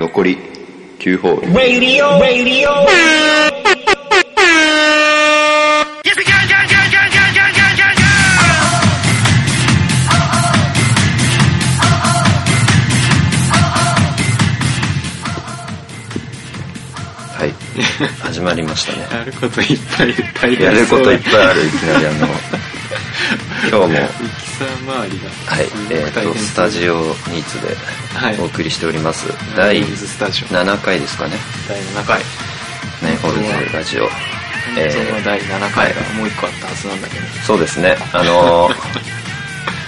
残り9ホール。まりましたね。やることいっぱい大変やることいっぱいある、いきなりあの、今日も、はいえっ、と、く大変スタジオニーツではいお送りしております。第第スタジオ7回ですかね。第7回ナインホールズラジオ。えー第7回がもう1個あったはずなんだけどそうですね。あのー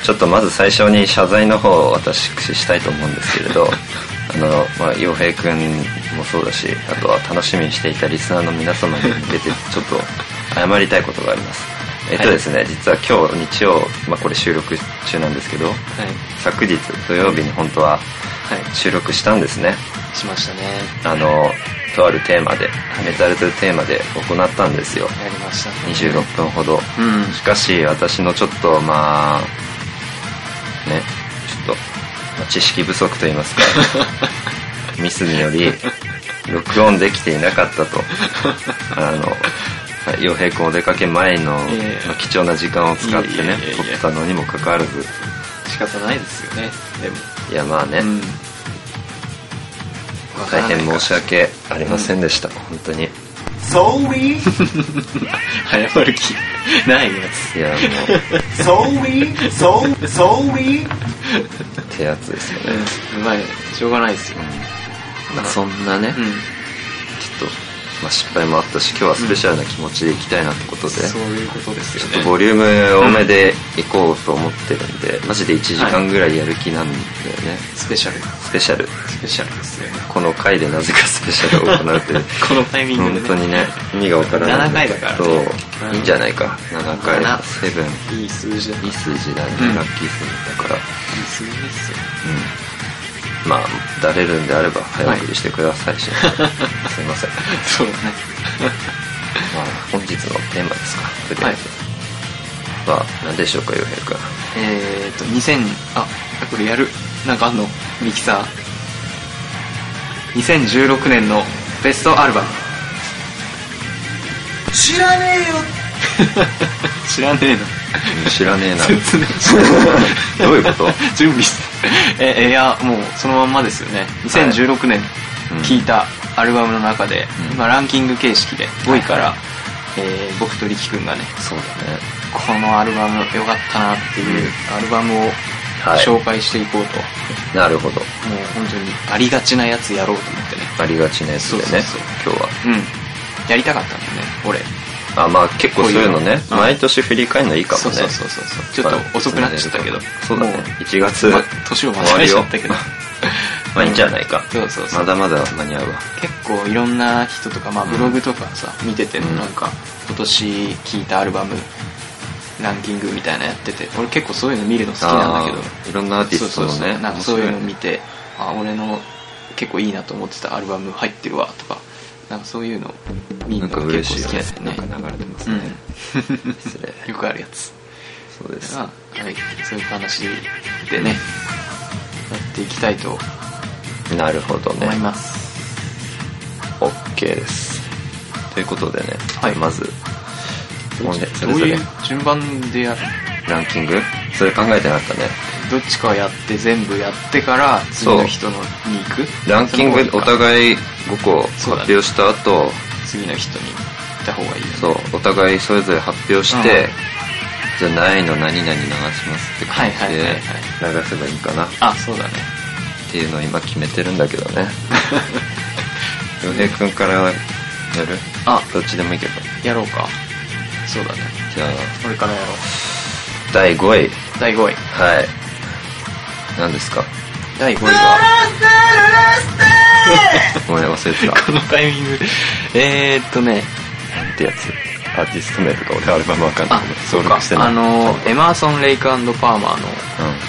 ちょっとまず最初に謝罪の方を私したいと思うんですけれど、あの、まあ、洋平くんもそうだし、あとは楽しみにしていたリスナーの皆様に向けて、ちょっと謝りたいことがあります。えっとですね、実は今日日曜、まあ、これ収録中なんですけど、はい昨日土曜日に本当ははい収録したんですね。しましたねあの、とあるテーマで、メタルというテーマで行ったんですよ。やりましたね26分ほど。うんしかし私のちょっとまあね知識不足といいますか。ミスにより録音できていなかったと。あの洋平君お出かけ前の、貴重な時間を使ってね撮ったのにもかかわらず。仕方ないですよね。でも。いやまあね、うん。大変申し訳ありませんでした、本当に Sorry, 謝る気ないやつ。いやも sorry, so, sorry. うってやつですよね、うん。まあしょうがないですよ。まあ、そんなね、うんまあ、失敗もあったし今日はスペシャルな気持ちでいきたいなってことで、そういうことですよね。ちょっとボリューム多めでいこうと思ってるんで、マジで1時間ぐらいやる気なんだよね、スペシャル。スペシャル。スペシャルですよね。この回でなぜかスペシャルを行うって このタイミングでね。本当にね意味がわからないんけど。7回だからね。いいんじゃないか。7回。7セブンいい数字だいい数字だね、うんラッキー数だから。いい数字ですよ。うんまあだれるんであれば早送りしてくださいし、すいません。そうだね。まあ本日のテーマですか。とりあえず、は何でしょうか洋平君。えーと2000あこれやる。なんかあんの？ミキサー。2016年のベストアルバム。知らねえよ。知らねえの。うん知らねえな。どういうこと？準備して ええいやもうそのまんまですよね。2016年うん聴いたアルバムの中で、うん。今ランキング形式で5位から、えー僕と力くんがねそうだね。このアルバム良かったなっていうアルバムをはい。紹介していこうと、なるほど。もう本当にありがちなやつやろうと思ってね。ありがちなやつでねそう。今日は。うん。やりたかったんだよね俺あまあ結構そういうのね。うん毎年振り返るのいいかもね。そうそうそうそう。ちょっと遅くなっちゃったけど、そうだね。も1月。ま年をまたいちゃったけど。まあいいんじゃないか。そうそうそう。まだまだ間に合うわ。結構いろんな人とか、まあ、うん。ブログとかさ、見ててなんか今年聴いたアルバムランキングみたいなのやってて俺結構そういうの見るの好きなんだけど。いろんなアーティストのそうそうねそう。なんかそういうの面見てあ俺の結構いいなと思ってたアルバム入ってるわとかなんかそういうの見るのが結構好きなんだよね。ねなんか流れてますね。うん。失礼。よくあるやつそうです。まあはい。そういう話でねやっていきたいとなるほど思いねます、OK です。ということでねはい。まずどういう順番でやるランキング？それ考えてなかったね。どっちかやって全部やってから次の人のに行く？ランキングおい互い5個発表した後次の人に行った方がいいよね。そう。お互いそれぞれ発表して、うん。じゃあないの何々流しますって感じで流せばいいかな。っあそうだね。ていうのを今決めてるんだけどね。洋平くんからやる？あ。どっちでもいいけど。やろうか。そうだね。じゃあ。俺からやろう第5位。第5位。はい。何ですか？第5位は。ごめん忘れてた。このタイミングで。えーっとね。なんてやつ？アーティスト名とか俺アルバムわかんないあけどそうかしてない。あのエマーソン・レイクパーマーの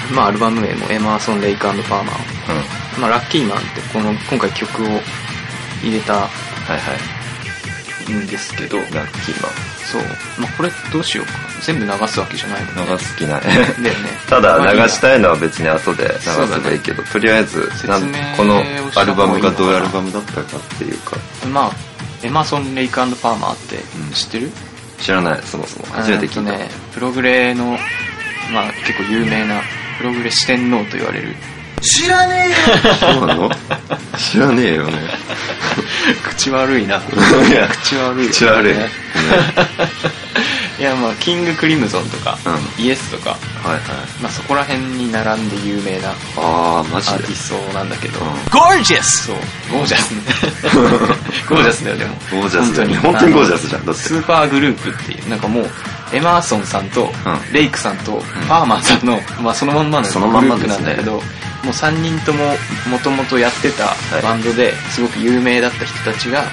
うん。まあアルバム名もエマーソン・レイクパーマー。うん。まあラッキーマンってこの今回曲を入れた。はいはいんですけどラッキーマそう。まあこれどうしようか全部流すわけじゃないもんねン流す気ない。だよね。ただ流したいのは別に後で流せばいいけど、とりあえずこのアルバムがどういうアルバムだったかっていうか。まあエマーソン・レイクパーマーってうん。知ってる、知らない。そもそも。初めて聞いた、ねプログレのまあ結構有名なプログレ四天王と言われる知らねえよ。そうなの？知らねえよね。口悪いな。いや。口悪いよね。口悪い。ねいやまあキングクリムゾンとか、うイエスとか、はいはい。まあ、そこら辺に並んで有名なああマジで。アーティストなんだけど、うん。ゴージャスそう。ゴージャスね。ゴージャスだよでも。ゴージャスだよ。ね本当にゴージャスじゃんだって。スーパーグループっていうなんかもうエマーソンさんと、うん。レイクさんと、パーマーさんの、まあ、そのまんまのグループなんだけど、もう3人とももともとやってたい。バンドですごく有名だった人たちがん。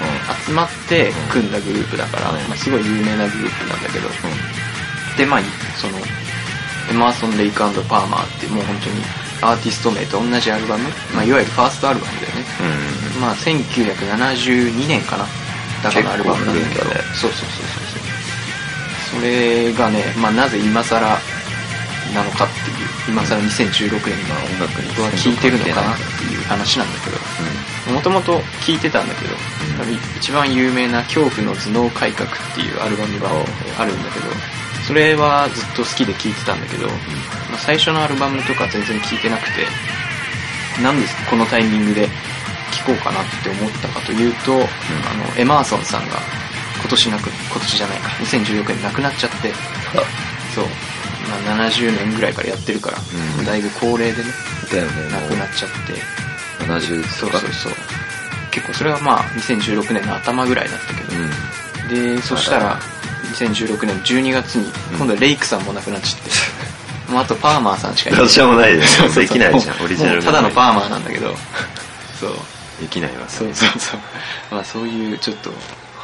集まって組んだグループだから、うん。まあ、すごい有名なグループなんだけど、でまあそのエマーソン・レイクパーマーってもう本当にアーティスト名と同じアルバム、まあ、いわゆるファーストアルバムだよね、うん。まあ1972年かなだからのアルバムなんだけど。そうそうそうそう。それがね、まあ、なぜ今更なのかっていう今更2016年にまあ音楽に人は聴いてるのかなっていう話なんだけど。もともと聴いてたんだけど、一番有名な「恐怖の頭脳改革」っていうアルバムがあるんだけどそれはずっと好きで聴いてたんだけど、まあ、最初のアルバムとか全然聴いてなくてなんでこのタイミングで聴こうかなって思ったかというと、あのエマーソンさんが今年なく今年じゃないか2016年亡くなっちゃって。そう、まあ、70年ぐらいからやってるから、うん。だいぶ高齢でねだよね亡くなっちゃって。70そうとか。そうそう結構それはまあ2016年の頭ぐらいだったけど、うん。でそしたら2016年12月に今度はレイクさんも亡くなっちゃって、もうあとパーマーさんしかいない。どうしようもないよそうそうそう。できないじゃんもうオリジナルもうただのパーーマーなんだけど。そう。できないわそうそうそう。まあそういうちょっと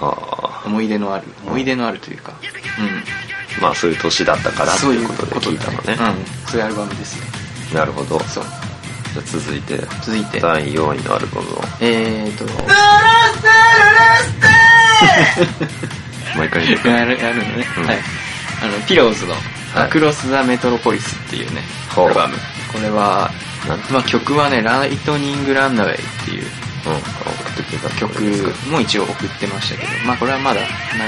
はあ。思い出のある思い出のあるというか。うんまあそういう年だったからってそういうことで聞いたのね。うん。そういうアルバムですねなるほど。そう。じゃあ続いて。続いて。第4位のアルバムを。えーと。毎回 やるやるのね、うん。はい。あのピローズの「はい。アクロス・ザ・メトロポリス」っていうね、アルバム。これはまあ、曲はね「ライトニング・ランナウェイ」っていうってた曲も一応送ってましたけどまあこれはまだ流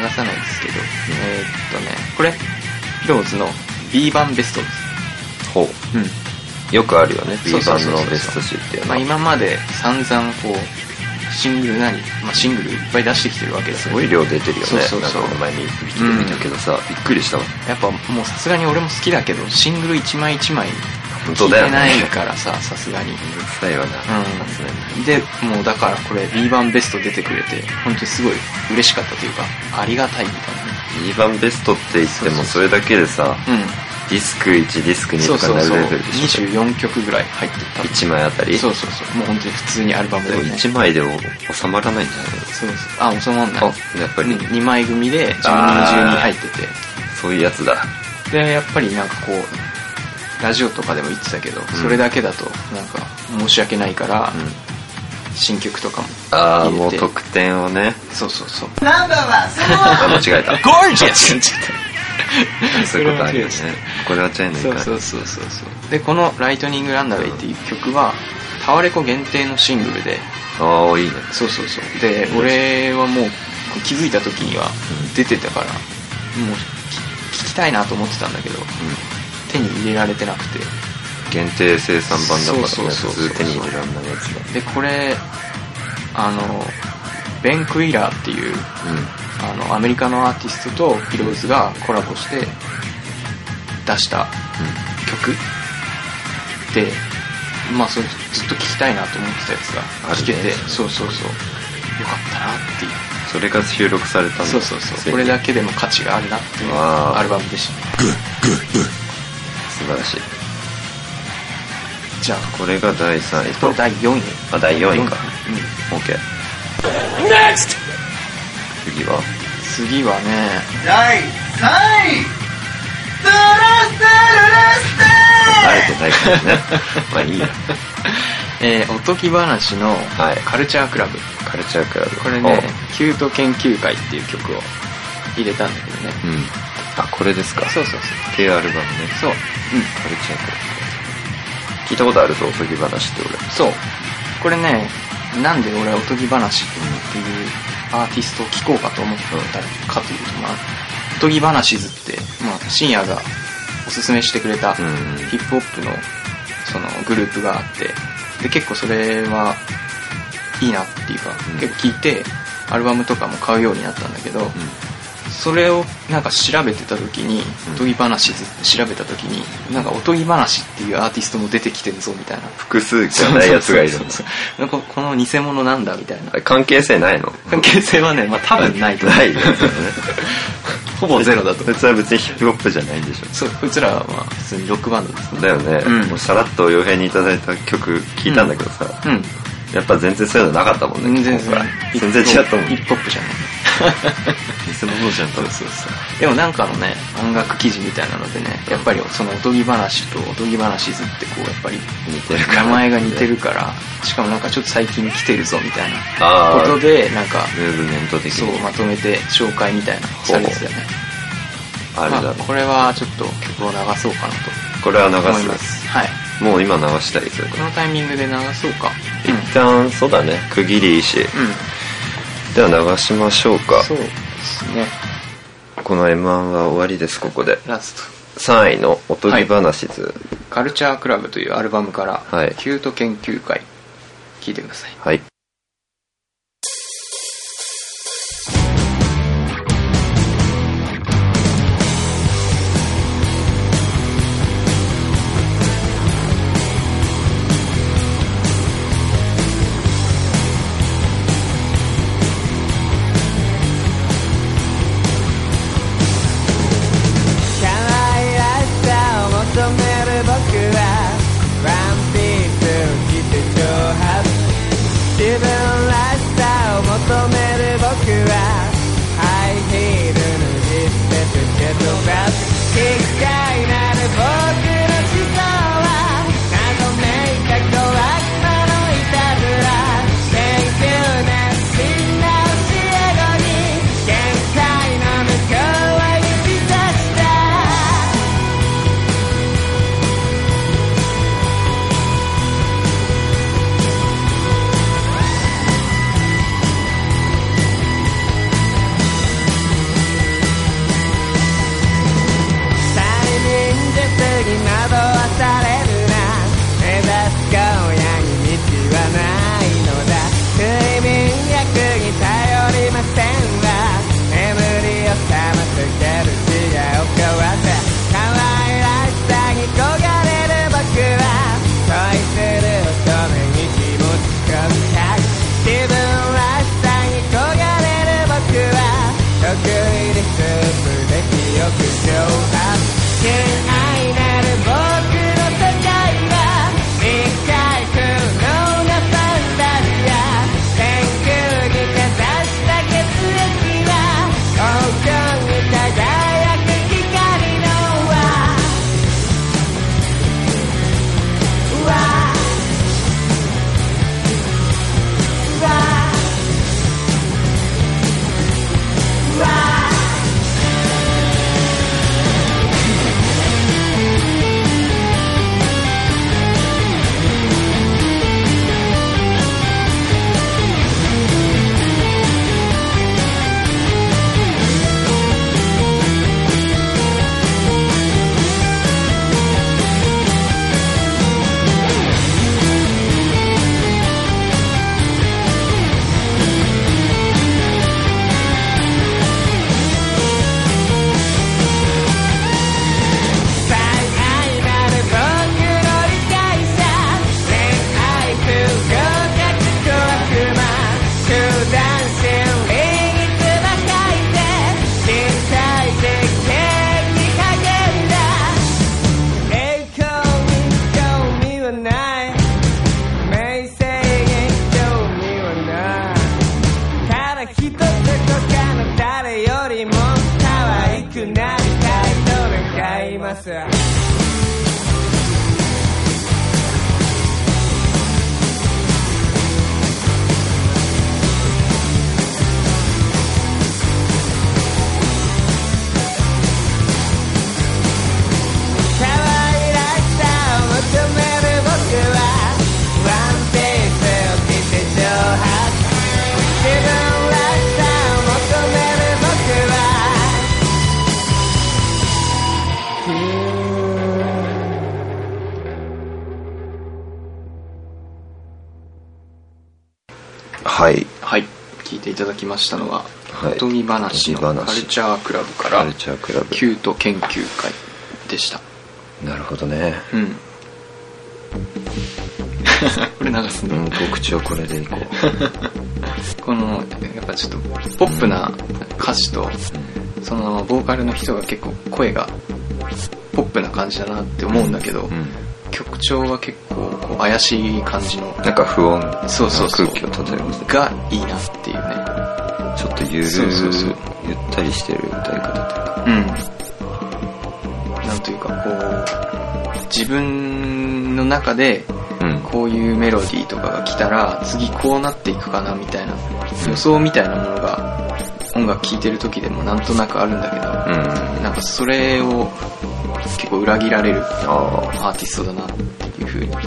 さないですけど、えーっとねこれピローズの B 版ベストです。ほう。うん。よくあるよね。B 版のベスト集っていうのまあ、は今まで散々こうシングル何、まあ、シングルいっぱい出してきてるわけですすごい量出てるよね。そうそうそう。なんか前にウィキで見たけどさびっくりしたわ。やっぱもうさすがに俺も好きだけどシングル一枚一枚本当だよ聴いてないねからささすがに。うるさいわな。さすがにうん。でもうだからこれ B 版ベスト出てくれて本当にすごい嬉しかったというかありがたいみたい B 版ベストって言ってもそれだけでさなねディスク1ディスクうん2とかなそうそうそう。るレベルでしょ。24曲ぐらい入ってた。1枚あたり。そうそうそう。もう本当に普通にアルバムでもでね1枚でも収まらないんじゃないそうそう。あ収まんない。あやっぱり。2枚組で12人中に入ってて。そういうやつだ。でやっぱりなんかこうラジオとかでも言ってたけど、ん。それだけだとなんか申し訳ないから、うん。新曲とかもああ入れて。もう得点をね。そうそうそう。ナンバーはそあ間違えた。ゴージャス！そういうことあるよね。これはチャイナそうそうそうそうそう。でこの「ライトニング・ランナウェイ」っていう曲はタワレコ限定のシングルで。ああいいね。そうそうそう。で俺はもう気づいた時には出てたからもう聞きたいなと思ってたんだけど手に入れられてなくて。限定生産版だからね。普通手に入れられないやつだ。でこれあのベン・クイラーっていううあのアメリカのアーティストとピローズがコラボして出した曲。でまあそれずっと聴きたいなと思ってたやつが聴けて、そうそうそう。よかったなっていう。それが収録されたんだ。そうそうそう。これだけでも価値があるなっていうアルバムでした。ね素晴らしい。じゃあこれが第3位と。これ第4位。あ第4位か。うん。OK 次は？次はね。第3位。ドラスタあえてないからね。まあいいや。えーおとぎ話のはい。カルチャークラブ、カルチャークラブ。これね「キュート研究会」っていう曲を入れたんだけどね。おうんあこれですか。そうそうっていうアルバムね。そう。そううん。カルチャークラブ聞いたことあるぞおとぎ話って俺。そう。これねなんで俺はおとぎ話っていうアーティストを聴こうかと思ったかというと、まあ、おとぎ話図って、まあ、深夜がおすすめしてくれたヒうん。ップホップのそのグループがあってで結構それはいいなっていうか、うん。結構聴いてアルバムとかも買うようになったんだけど、それをなんか調べてた時にうん。おとぎ話調べた時になんかおとぎ話っていうアーティストも出てきてるぞみたいな。複数じゃないやつがいるんだ。なんかこの偽物なんだみたいな。関係性ないの？関係性はね、まあ多分ないと思う。ないよね。ほぼゼロだと。そいつは別にヒップホップじゃないんでしょ。そうこいつらはまあ普通にロックバンドですね。だよね、うん。もうさらっと傭兵にいただいた曲聞いたんだけどさ、うん。やっぱ全然そういうのなかったもんね全然全然違ったもんヒップホップじゃない偽物じゃん。そうそうそう。でもなんかのね音楽記事みたいなのでねやっぱりそのおとぎ話とおとぎ話図ってこうやっぱり似てる名前が似てるからしかもなんかちょっと最近来てるぞみたいなことでなんかムーブメント的そうにまとめて紹介みたいなされてたよね。あれだ、まあ、これはちょっと曲を流そうかなこれは流す。ます。はい。もう今流したりするこのタイミングで流そうか。一旦そうだね。区切りいいしうん、うんでは流しましょうか。そうですね。この m 1は終わりですここで。ラスト。3位のおとぎ話図「カルチャークラブ」というアルバムから「はい。キュート研究会」聴いてください。はいましたのははい。おとぎ話のカルチャークラブからキュート研究会でした。なるほどね。うん。これ流すね、うん告知はこれでいこう。このやっぱちょっとポップな歌詞とそのボーカルの人が結構声がポップな感じだなって思うんだけど、うん。曲調は結構怪しい感じのなんか不穏なそうそうそう。空気を漂わせてがいいなっていう。ねちょっとゆるそうそうそう。ゆったりしてる歌い方というか。うんなんというかこう自分の中でうん。こういうメロディーとかが来たら次こうなっていくかなみたいな予想みたいなものが音楽聴いてる時でもなんとなくあるんだけど、うん。なんかそれを結構裏切られるあアーティストだなっていう風にあち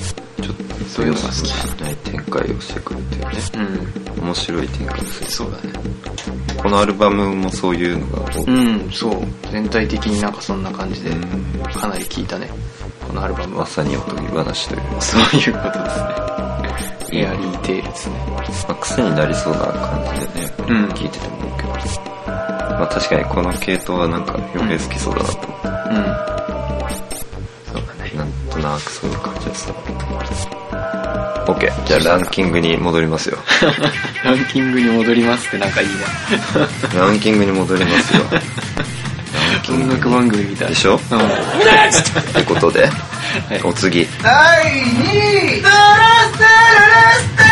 ょっとそういうのが好き。ない展開をしてくるね。うん。面白い展開そうだね。このアルバムもそういうのが多く。うんそう。全体的になんかそんな感じでうん。かなり聴いたね。このアルバムは。まさにおとぎ話という、そういうことですね。エアリーテールですね。まあ、癖になりそうな感じでね、うん。聞いてても思うけど、まあ、確かにこの系統はなんか余計好きそうだなと。思って、うん。そうだねなんとなくそういう感じですね OK じゃあランキングに戻りますよ。ランキングに戻りますってなんかいいな。ランキングに戻りますよ。音楽番組みたい。でしょ？うん。ってことで、お次。第2位。ドラステラステ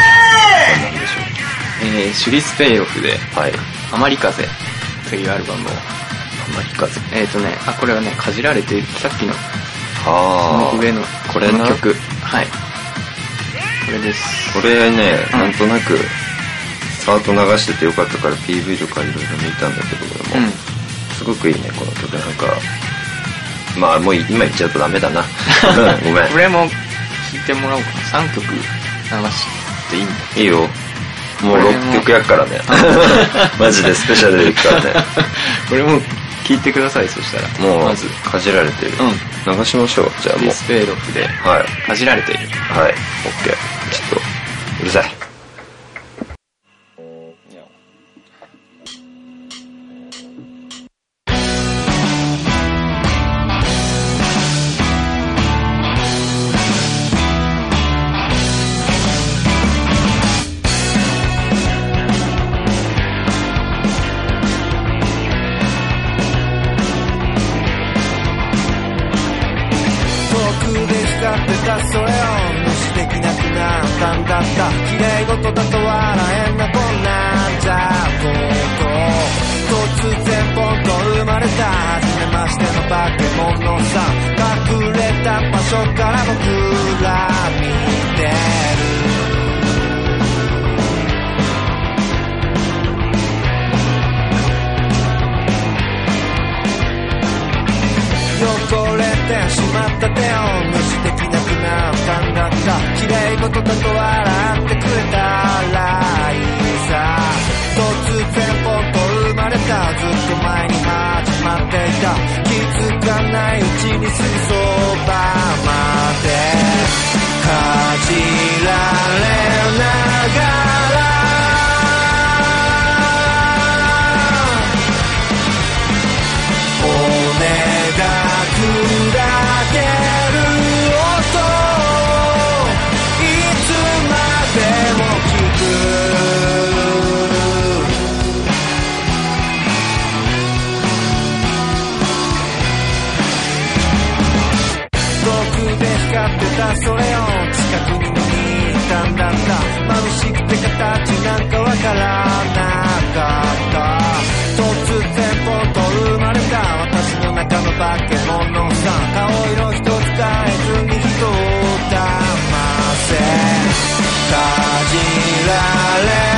えーシュリスペイロフではい「アマリ風」というアルバムを。あまり風えっ、ー、とねあこれはねかじられてさっきのあ。あ上のこれの曲。はい。これです。これね、うん。なんとなくサート流しててよかったから PV とかいろいろ見たんだけど俺も、うん。すごくいいねこの曲。なんかまあもう今言っちゃうとダメだな。うんごめん。これも聴いてもらおうかな。3曲流していいんだ。いいよ。もうこれも。6曲やっからね。マジでスペシャルでいくからね。これも聴いてくださいそしたら。もうまず。かじられてる、うん。流しましょう。じゃあもう。スペイロフで。はい。かじられている。はい。OK ちょっとうるさい。遠なったんだった。綺麗事だと笑えなくなんじゃう。こと突然ポンと生まれた初めましての化け物さ。隠れた場所から僕ら見て。汚れてしまった手を無視できなくなった。んだった綺麗事だと笑ってくれたらいいさ突然ポンと生まれた。ずっと前に始まっていた。気づかないうちにすぐそばまで。かじられながらそれを近くに見に行ったんだった眩しくて形なんかわからなかった。突然ポンと生まれた私の中の化け物さ。顔色一つ変えずに人を騙せかじられ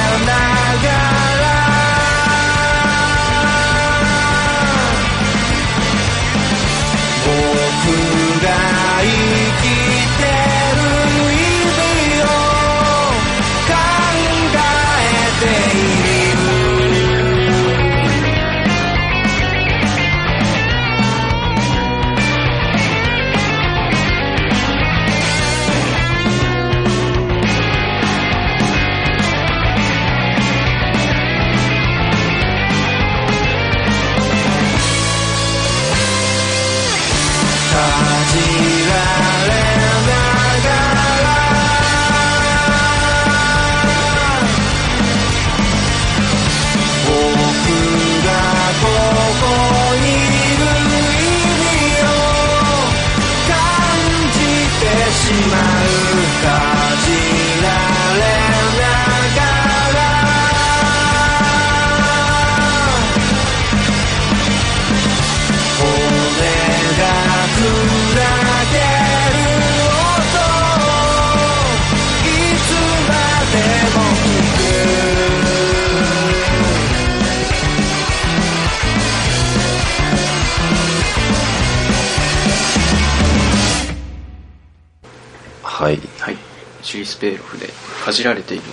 リスペーロフで「かじられている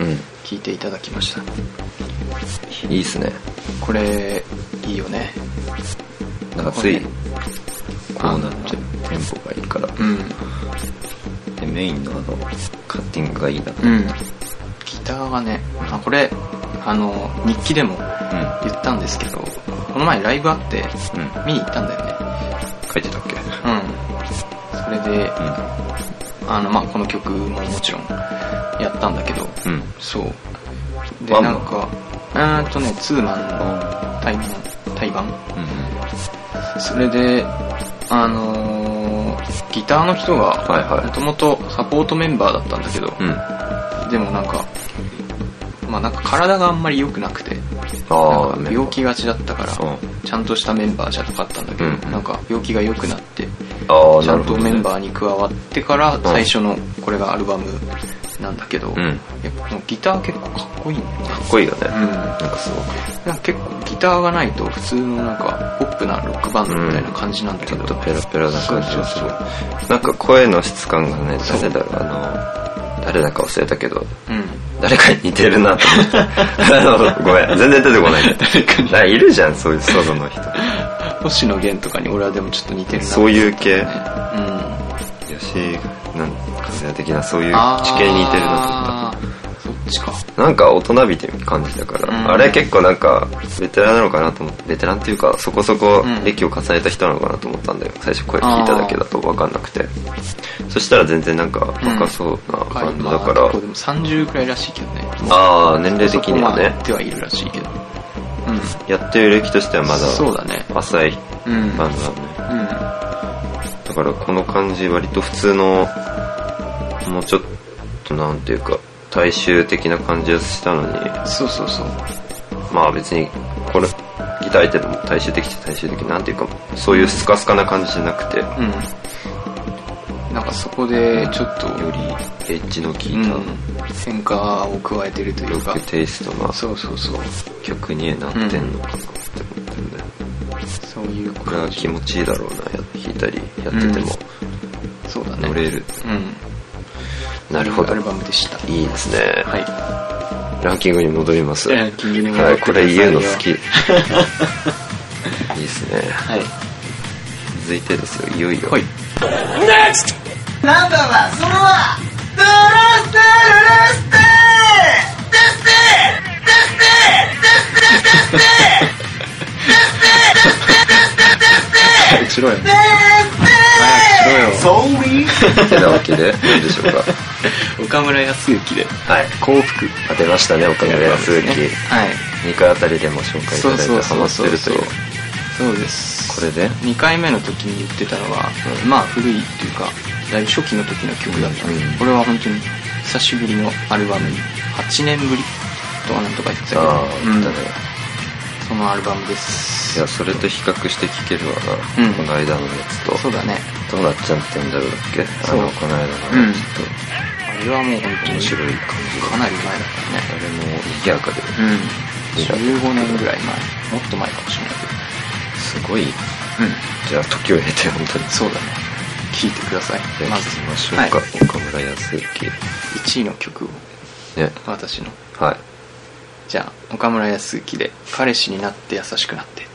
うん」聞いていただきました。いいっすね。これいいよね。なんかついここうなっちゃうテンポがいいから。うん。でメインのあのカッティングがいいな。うん。ギターがねあこれあの日記でもう言ったんですけどこの前ライブあってんうん。見に行ったんだよね。書いてたっけ？うん。それでうあのまあこの曲ももちろんやったんだけどんうん。そう。でなんかうーんとねツーマンの対対バン。うんそれであのーギターの人がもともとサポートメンバーだったんだけど、うん。でもなんかまあなんか体があんまり良くなくて病気がちだったからう。んちゃんとしたメンバーじゃなかったんだけど、うんなんか病気が良くなってああちゃんとメンーバーに加わってから最初のこれがアルバムなんだけど、うん。ギター結構かっこいいね。かっこいいよね、うん。なんかすごく。なんか結構ギターがないと普通のなんかポップなロックバンドみたいな感じなんだけど、ちょっとペラペラな感じがする。なんか声の質感がね誰だろうあの誰だか忘れたけどうん。誰かに似てるなと思って。あのごめん。全然出てこない。誰かいるじゃんそういうソロの人星野源とかに俺はでもちょっと似てるな。そういう系。うん。吉なん和也的なそういう地形に似てるなと思あーそっちか。ったなんか大人びてる感じだから、うん。あれ結構なんかベテランなのかなと思ってベテランっていうかそこそこうん。歴を重ねた人なのかなと思ったんだよ。最初声聞いただけだと分かんなくて。そしたら全然なんか若そうな感じだから、まあ結構でも30くらいらしいけどね。ああ年齢的にはね。そこまでやってはいるらしいけど。うんやってる歴としてはまだそうだね。浅いうん。バンドだね。うん。だからこの感じ割と普通のもうちょっとなんていうか大衆的な感じがしたのに。そうそうそう。まあ別にこれギター相手でも大衆的っちゃ大衆的。なんていうかそういうスカスカな感じじゃなくて。ようんなんかそこでちょっとりエッジの効いうん。た変化を加えてるというか。ロックテイストなそうそうそう。曲になってんのかなって思ってるんだよ。そういうこれは気持ちいいだろうなや弾いたりやってても。そうだね。乗れる。うん。なるほど。アルバムでした。いいですね。はい。ランキングに戻ります。ランキングに戻はい、ってくださいよこれ言うの好き。いいですね。はい。続いてですよ、いよいよ。はいナンバーはそのドロステルルステしろよ早くしろよてなわけで何でしょう。か岡村康之ではい幸福当てましたね岡村康之、はい2回あたりでも紹介いただいてハマってるという。そうです。これで？2回目の時に言ってたのは、まあ古いっていうかだいぶ初期の時の曲だった。んで、うん。これは本当に久しぶりのアルバムに8年ぶりとかなんとか言ってたけどああ、うん。だね。そのアルバムです。いや、それと比較して聴けるわな。うん。この間のやつと。そうだね。どうなっちゃってんだろうだっけあの、この間のうんやつと。あれはもう本当に面白い感じかなり前だからね。あれも賑やかで、うん。いいな15年ぐらい前。もっと前かもしれないすごい、うんじゃあ時を経て本当に。そうだね聴いてくださいじゃあまず聴きましょうはいか。岡村康之。1位の曲をね。私のはい。じゃあ岡村康之で「彼氏になって優しくなって」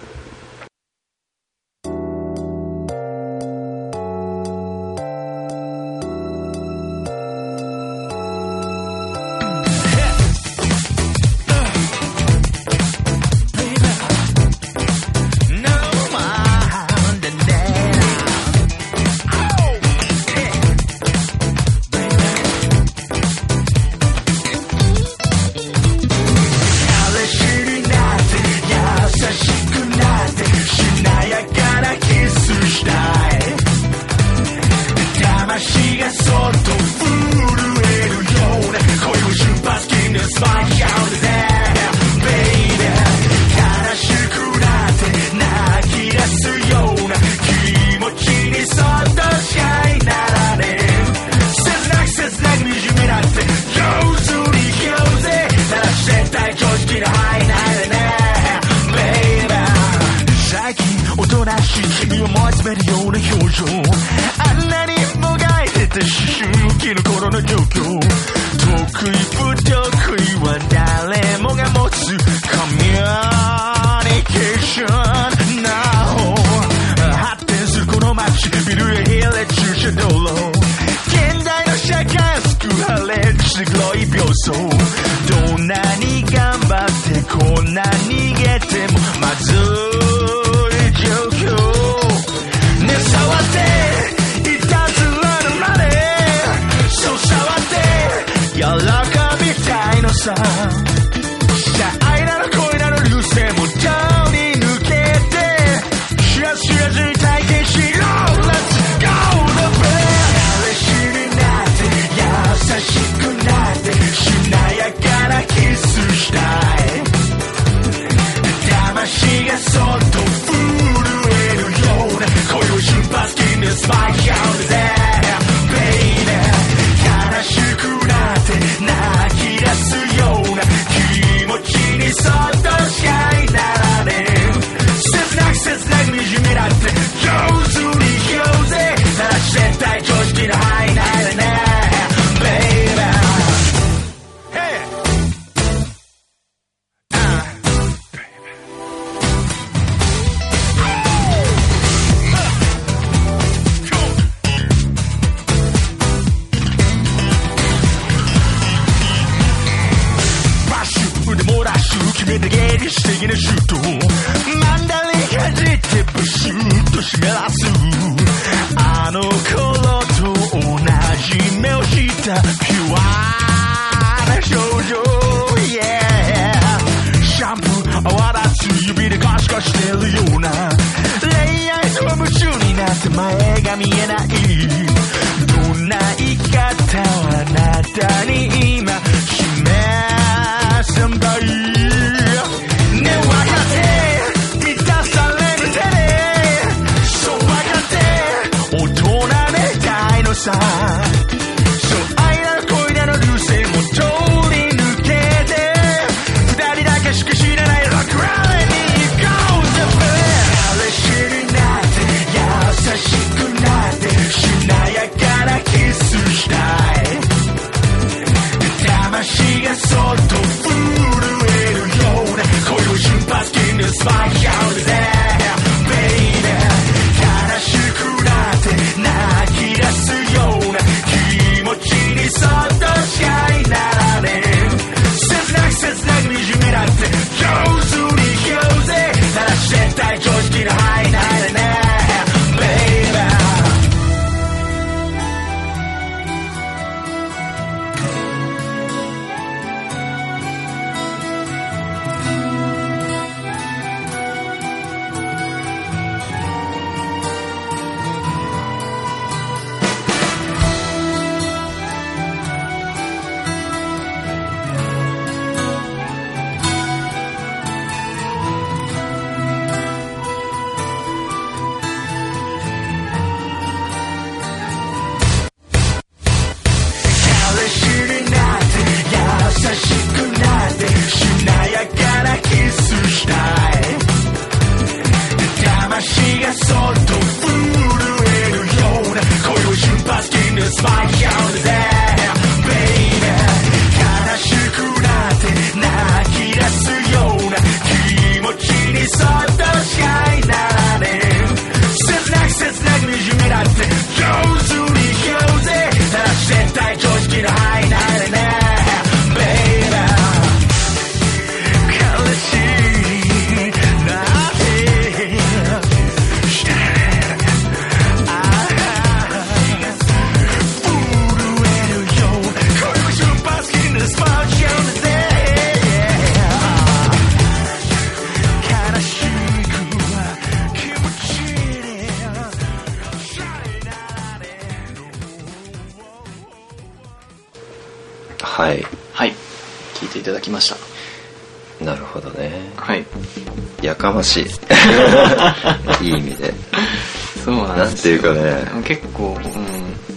そうなんですよなんていうかね。結構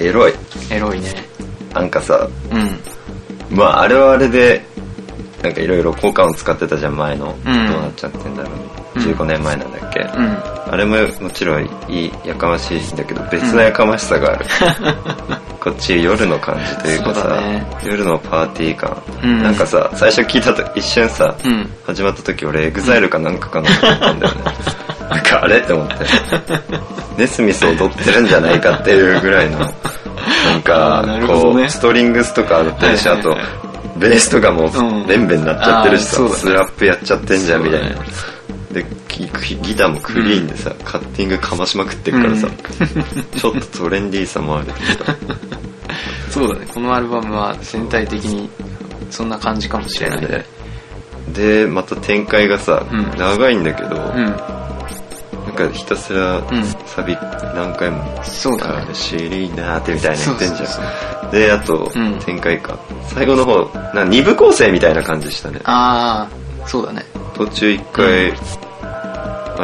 うん。エロい。エロいね。なんかさうん。まああれはあれでなんかいろいろ効果音使ってたじゃん前の、うん。どうなっちゃってんだろう。15年前なんだっけ、うん。あれももちろんいいやかましいんだけど別なやかましさがある、こっち夜の感じというかさ、だね。夜のパーティー感、うん。なんかさ最初聞いたと一瞬さ、うん。始まった時俺 EXILE かなんかかなと思ったんだよね なんかあれって思って。ネスミス踊ってるんじゃないかっていうぐらいのなんあかこうストリングスとかあってるし、あとベースとかもうん。ベンベンになっちゃってるしさ、スラップやっちゃってんじゃんみたいな、でギギターもクリーンでさ、カッティングかましまくってるからさ、ちょっとトレンディーさもある そうだね。このアルバムは全体的にそんな感じかもしれない。ねででまた展開がさ、うん。長いんだけど、かひたすらん。サビ何回もそうだね「しりな」ってみたいな言ってんじゃん。であと、うん。展開か。最後の方なんか二部構成みたいな感じしたね。ああそうだね。途中一回、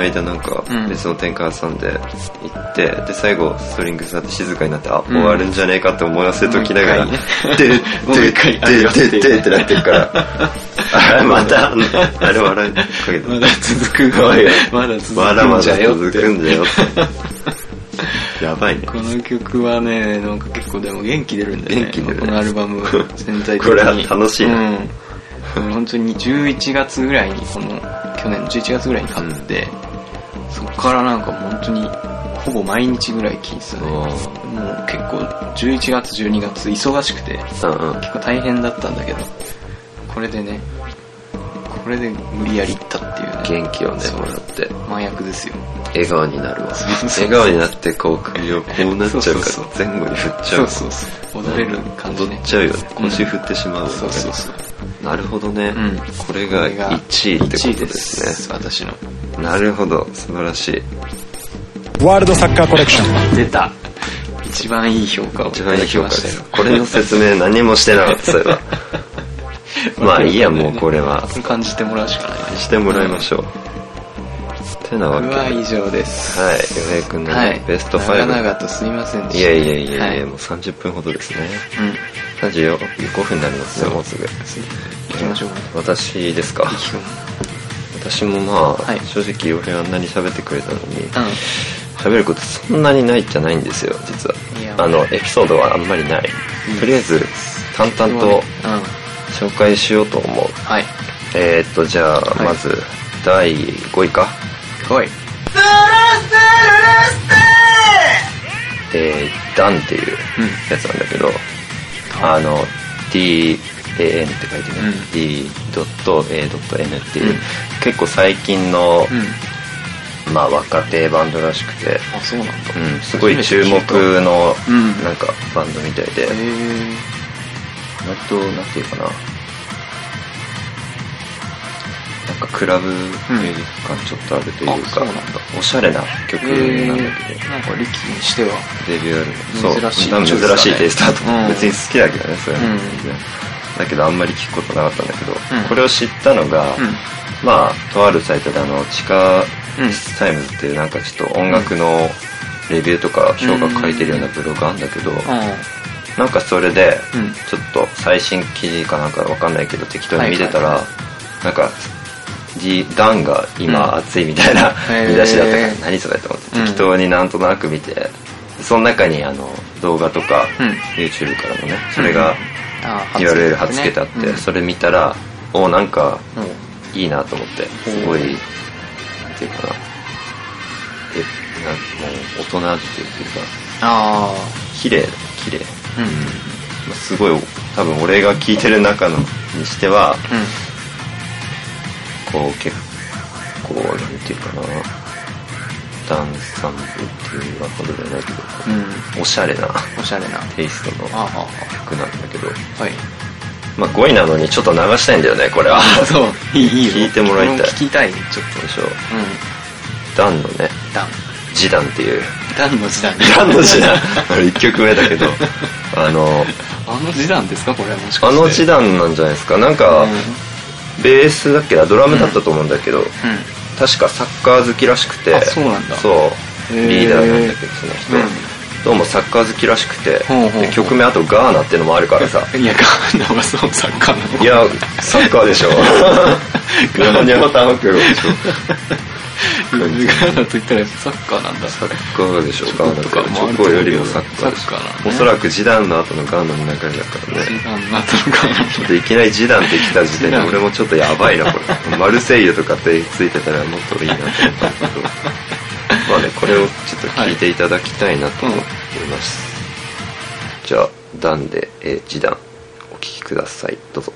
間なんかうん。別の展開挟んで行って、で最後ストリングスになって静かになってあ、ん。終わるんじゃねえかって思わせときながら でででででってなってるから。あれまたあれ笑いかけてまだ続くまだ続まだまだ続くんだよ やばいね。この曲はねなんか結構でも元気出るんだよね。元気出るね。このアルバム全体的に。これは楽しいな。うん 本当に11月ぐらいにこの去年の11月ぐらいに買って、そっからなんか本当にほぼ毎日ぐらい聴いてたね。おもう結構11月12月忙しくてうんうん。結構大変だったんだけどこれでねこれで無理やりいったっていうね。元気をねもらって。麻薬ですよ。笑顔になるわ。笑顔になってこう首をこうなっちゃうから前後に振っちゃそううそうそう。踊れる感じね。踊っちゃうよ。ねうん腰振ってしまうわねそうそうそう。なるほどね、うん。これが1位ってことですね。私の。なるほど。素晴らしい。ワールドサッカーコレクション。出た。一番いい評価をい一た番いい評価です。これの説明何もしてなかったそういえばまあいいやもうこれは。これ感じてもらうしかないね。してもらいましょう、てなわけで。は以上です。洋平君のね、はい。ベスト長5々とすいませんでした。いやいやいやいや、はい。もう30分ほどですね。うん。35分になりますねもうすぐ。行きましょう。か私ですか？私もまあ、はい。正直洋平あんなに喋ってくれたのにう喋ることそんなにないじゃないんですよ実は。いや。あのエピソードはあんまりない、うんとりあえず淡ん々とうん紹介しようと思う。はい。えー、っとじゃあ、はい。まず第5位か。来い。えー、ダンっていうやつなんだけど、あの DAN って書いてね、うん。D.A.N っていう、うん。結構最近の、うん。まあ若手バンドらしくて、あそうなんだ。うん、すごい注目のうん。なんかバンドみたいで、割となんていうかな。なんかクラブミュージック感ちょっとあるというか、うなんだ。おしゃれな曲なんだけど、なんか力にしては。デビューアルバム珍しいそう多分珍しいテイストだと。思う、うん。別に好きだけどねそういうん。だけどあんまり聞くことなかったんだけど、うん。これを知ったのが、うん。まあとあるサイトであの地下うん。タイムズっていうなんかちょっと音楽のレビューとか評価書いてるようなブログあるんだけど、なんかそれでうん。ちょっと最新記事かなんかわかんないけど適当に見てたら、なんかダンが今熱いみたいな見出しだったから何それと思ってうん。適当になんとなく見てその中にあの動画とか、うん。YouTube からもねそれがあ URL 貼っつけてあって、うん。それ見たらおなんかうんいいなと思ってすごいなんていうかな。えなんもう大人っていうかあ綺麗綺麗。あうん。まあすごい多分俺が聞いてる中のにしてはこう結構なんていうかな。ダンサンブっていうほどじゃないけどうん。うんおしゃれなおしゃれな。テイストのああ曲なんだけど。あはい。まあ5位なのにちょっと流したいんだよねこれは。そう。いいいいよ。聞いてもらいたい。俺聞きたいちょっと。でしょう。ん。ダンのねダンジダンっていう。ダンの時代ダンのジダン1曲目だけどあのあの時代ですかこれはもしかあのジダンなんじゃないですか。なんか、ベースだっけ？なドラムだったと思うんだけど、うん。確かサッカー好きらしくて。あそうなんだ。そう。リーダーなんだけどその人、うん。どうもサッカー好きらしくて。曲名あとガーナってのもあるからさ。いやガーナはそうサッカーのいやサッカーでしょ。ガーナにはタンクでしょ ガーナと言ったらサッカーなんだ。サッカーでしょ。ガーナとかチョコよりもサッカーでしサッカーなんだ。ょねおそらくジダンの後のガーナの流れだからね。時間なったのかな。ちょっといきなりジダンって来た時点でジダン俺もちょっとやばいなこれ。マルセイユとかってついてたらもっといいなと思ったんだけど。まあねこれをちょっと聞いていただきたいなと思います、じゃあダンで、えー、ジダンお聞きください。どうぞ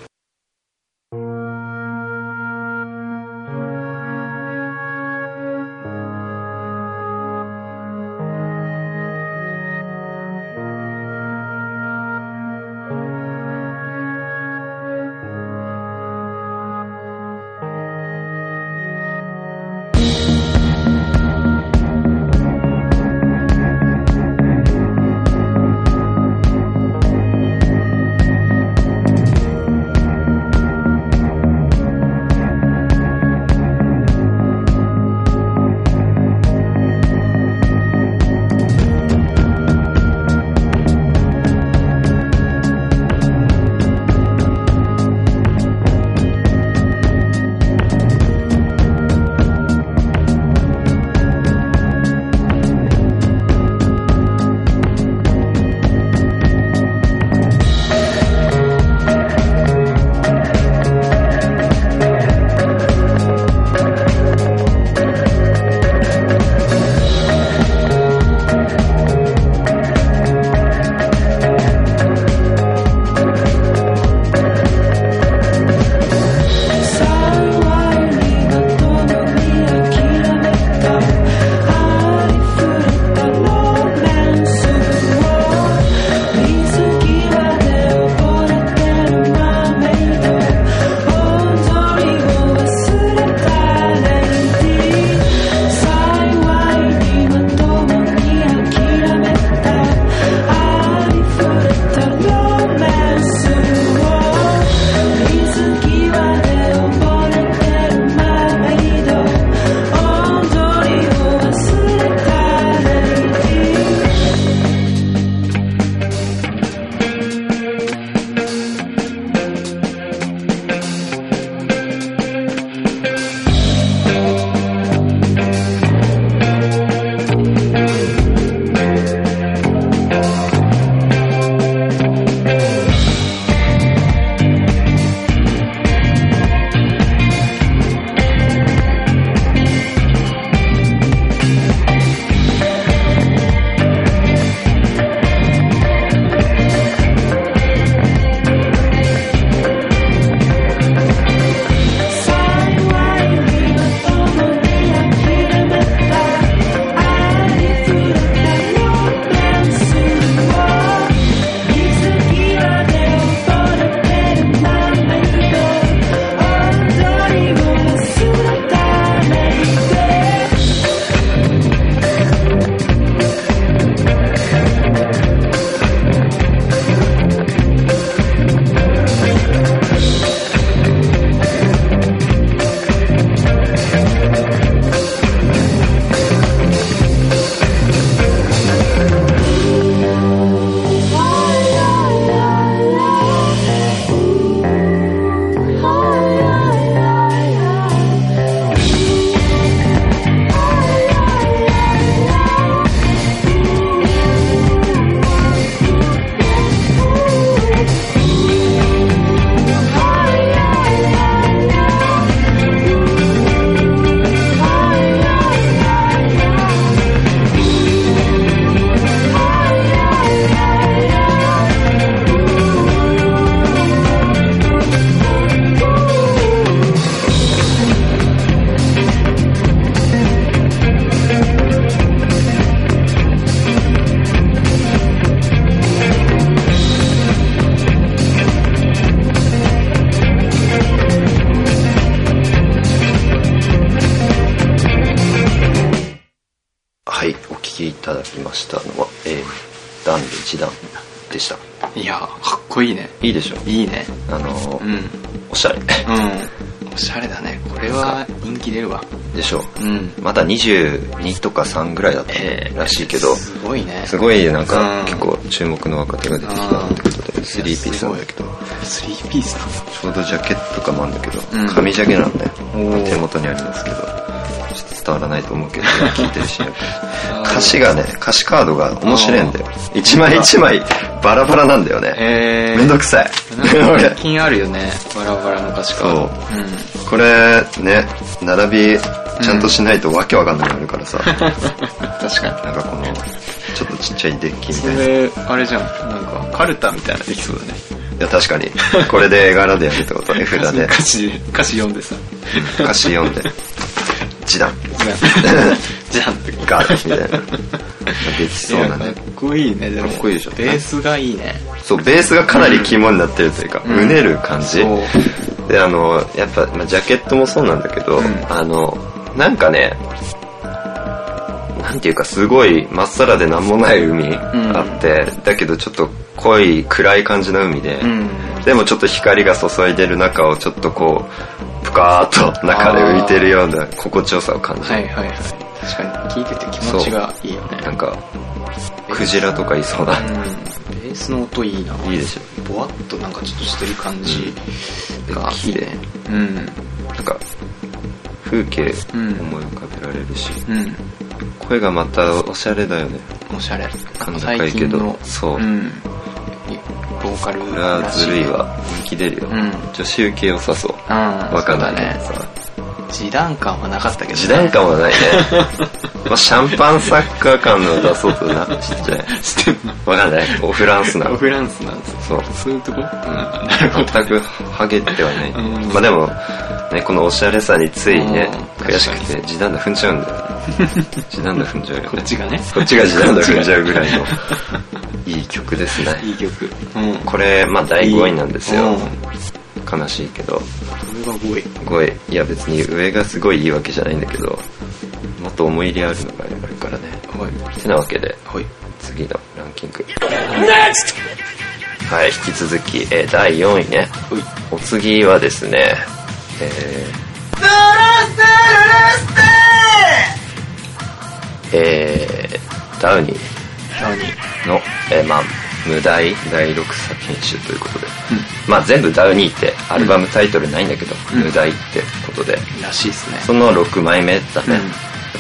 22とか3ぐらいだったえーらしいけど、すごいね。すごいなんかうん。結構注目の若手が出てきたってことで3ピースなんだけど。スリーピースなの？ちょうどジャケットとかもあるんだけどうん。紙ジャケなんだよ。手元にありますけどちょっと伝わらないと思うけど、聞いてるし、歌詞がね、歌詞カードが面白いんだよ。一枚一枚バラバラなんだよね。えー、めんどくさい。最近あるよね、バラバラの歌詞カード。そうこれね、並びちゃんとしないとわけわかんなくなるからさ、うん。確かなんかこの、ちょっとちっちゃいデッキみに。たいな。いそれ、あれじゃん。なんか、カルタみたいなのできそうだね。や、確かに。これで絵柄でやるってこと？絵札で 歌詞、歌詞読んでさ。歌詞読んで、示談、じゃんって。ガーみたいな。できそうなねか。っこいいね、でも。かっこいいでしょベースがいいね。そう、ベースがかなり肝になってるというか、うんうねる感じ。で、あの、やっぱ、まあ、ジャケットもそうなんだけど、うんあの、なんかね、なんていうかすごいまっさらでなんもない海あって、だけどちょっと濃い暗い感じの海で、うん。でもちょっと光が注いでる中をちょっとこう、ぷかーっと中で浮いてるような心地よさを感じる。はいはいはい。確かに、聞いてて気持ちがいいよね。なんか、クジラとかいそうな。うん。ベースの音いいな。いいでしょ。ぼわっとなんかちょっとしてる感じが綺麗。うん。なんか、風景うん思い浮かべられるし、うん。声がまたおしゃれだよね。おしゃれ。甲高いけどそううん。ボーカルこれはずるいわ。人気出るよ。うん女子受け良さそう。うん。わかんないけそうだね。時短感はなかったけどね。時短感はないね。まあ、シャンパンサッカー感の出そうとなってちっちゃい。してんのわかんない。おフランスなの。フランスなんですよ。そう。そういうとこ？うんなるほど。全くハゲてはない。うんまあでも、ね、このおしゃれさについね、うん悔しくて、時短だ踏んじゃうんだよね。時短だ踏んじゃうよね。こっちがね。こっちが時短だ踏んじゃうぐらいの、いい曲ですね。いい曲。うん。これ、まあ第5位なんですようん。悲しいけど。これが5位。5位。いや別に上がすごいいいわけじゃないんだけど、もっと思い入れあるのがあるからね。はい。てなわけで、はい。次のランキング。はい、引き続き、えー第4位ね。はい。お次はですね、えドロステルルステー、えー、ダウニー何の、えーまあ、無題第6作品集ということで、まあ全部ダウニーってアルバムタイトルないんだけど、うん無題ってことで、らしいっすね。その6枚目だね。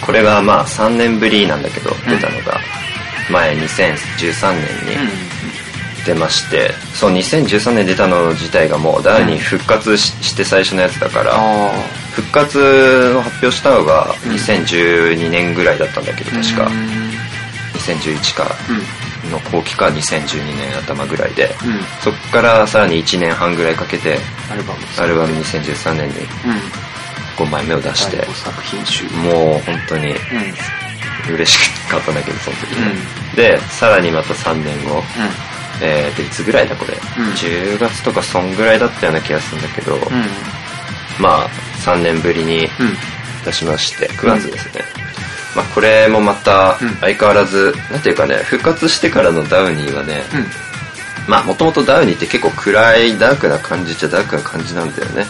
これがまあ3年ぶりなんだけど、出たのが、前2013年に出まして、そう2013年出たの自体がもうダウニー復活しして最初のやつだから、あ復活の発表したのがうん2012年ぐらいだったんだけど、あ。確かう。ん。2011かうん。の後期か2012年頭ぐらいで、うん。そっからさらに1年半ぐらいかけて、アルバム。アルバム2013年にうん。5枚目を出して第、五作品集。もう本当にうん。嬉しかったんだけど、その時ね。うで、さらにまた3年後、うえーと、いつぐらいだこれ、うん10月とかそんぐらいだったような気がするんだけど、ん。うん。まあ、3年ぶりにうん。出しまして、9月ですね。まあ、これもまたうん、相変わらず、なんていうかね、復活してからのダウニーはね、うん。まあ、もともとダウニーって結構暗い、ダークな感じっちゃダークな感じなんだよね。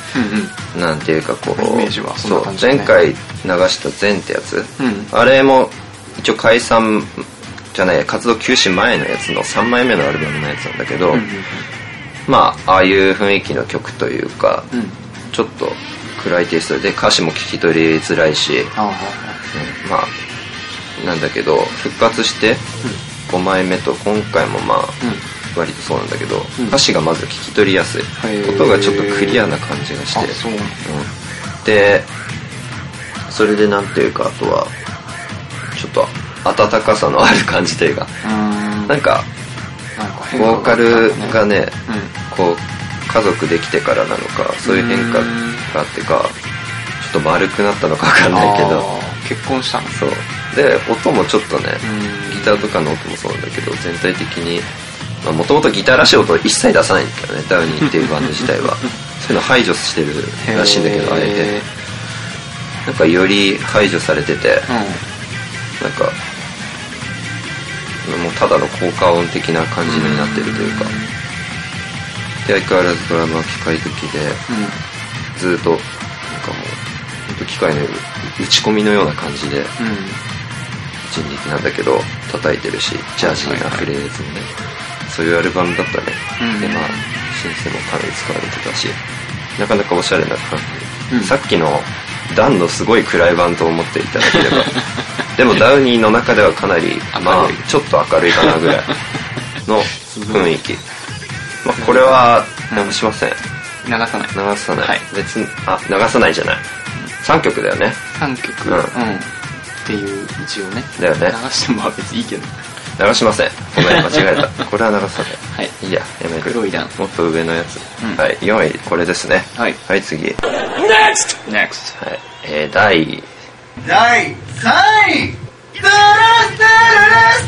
うん。なんていうかこう、イメージはそう前回流した「全」ってやつ、うんあれも一応解散じゃない活動休止前のやつの3枚目のアルバムのやつなんだけど、うん。まあああいう雰囲気の曲というか、うん。ちょっと暗いテイストで歌詞も聞き取りづらいし、あまあなんだけど復活して5枚目と今回もまあ割とそうなんだけど、うん。歌詞がまず聞き取りやすい、音がちょっとクリアな感じがして。あ、そうなんだ。うん。でそれでなんていうかあとはちょっと温かさのある感じというかうん。なんかボーカルがねうん。こう家族できてからなのかそういう変化があってかちょっと丸くなったのかわかんないけど結婚したの？そう。で音もちょっとねうん。ギターとかの音もそうなんだけど全体的にもともとギターらしい音を一切出さないんだよねダウニーっていうバンド自体は。そういうの排除してるらしいんだけどあえて。へなんかより排除されててーなんかもうただの効果音的な感じになってるというか。で相変わらずドラムは機械的でずーっとなんかもう機械の打ち込みのような感じで。人力なんだけど叩いてるしジャジーなフレーズもね。そういうアルバムだったね、うん。でまあシンセもかなり使われてたしなかなかおしゃれな感じ、うん。さっきのダンのすごい暗い版と思っていただければ。でもダウニーの中ではかなりまあちょっと明るいかなぐらいの 雰囲気、まあ、これは流しません、流さない。流さない、はい。別にあ流さないじゃない3曲だよね。3曲。ううん。ん、っていう一応ね。だよね。流してもまあ別にいいけど。流しません。ごめん間違えた。これは流さない。はい。いいややめる。黒い段。もっと上のやつ、うん。はい。4位これですね。はい。はい次。NEXT! はい。えー、第。第3位。ドロステルルス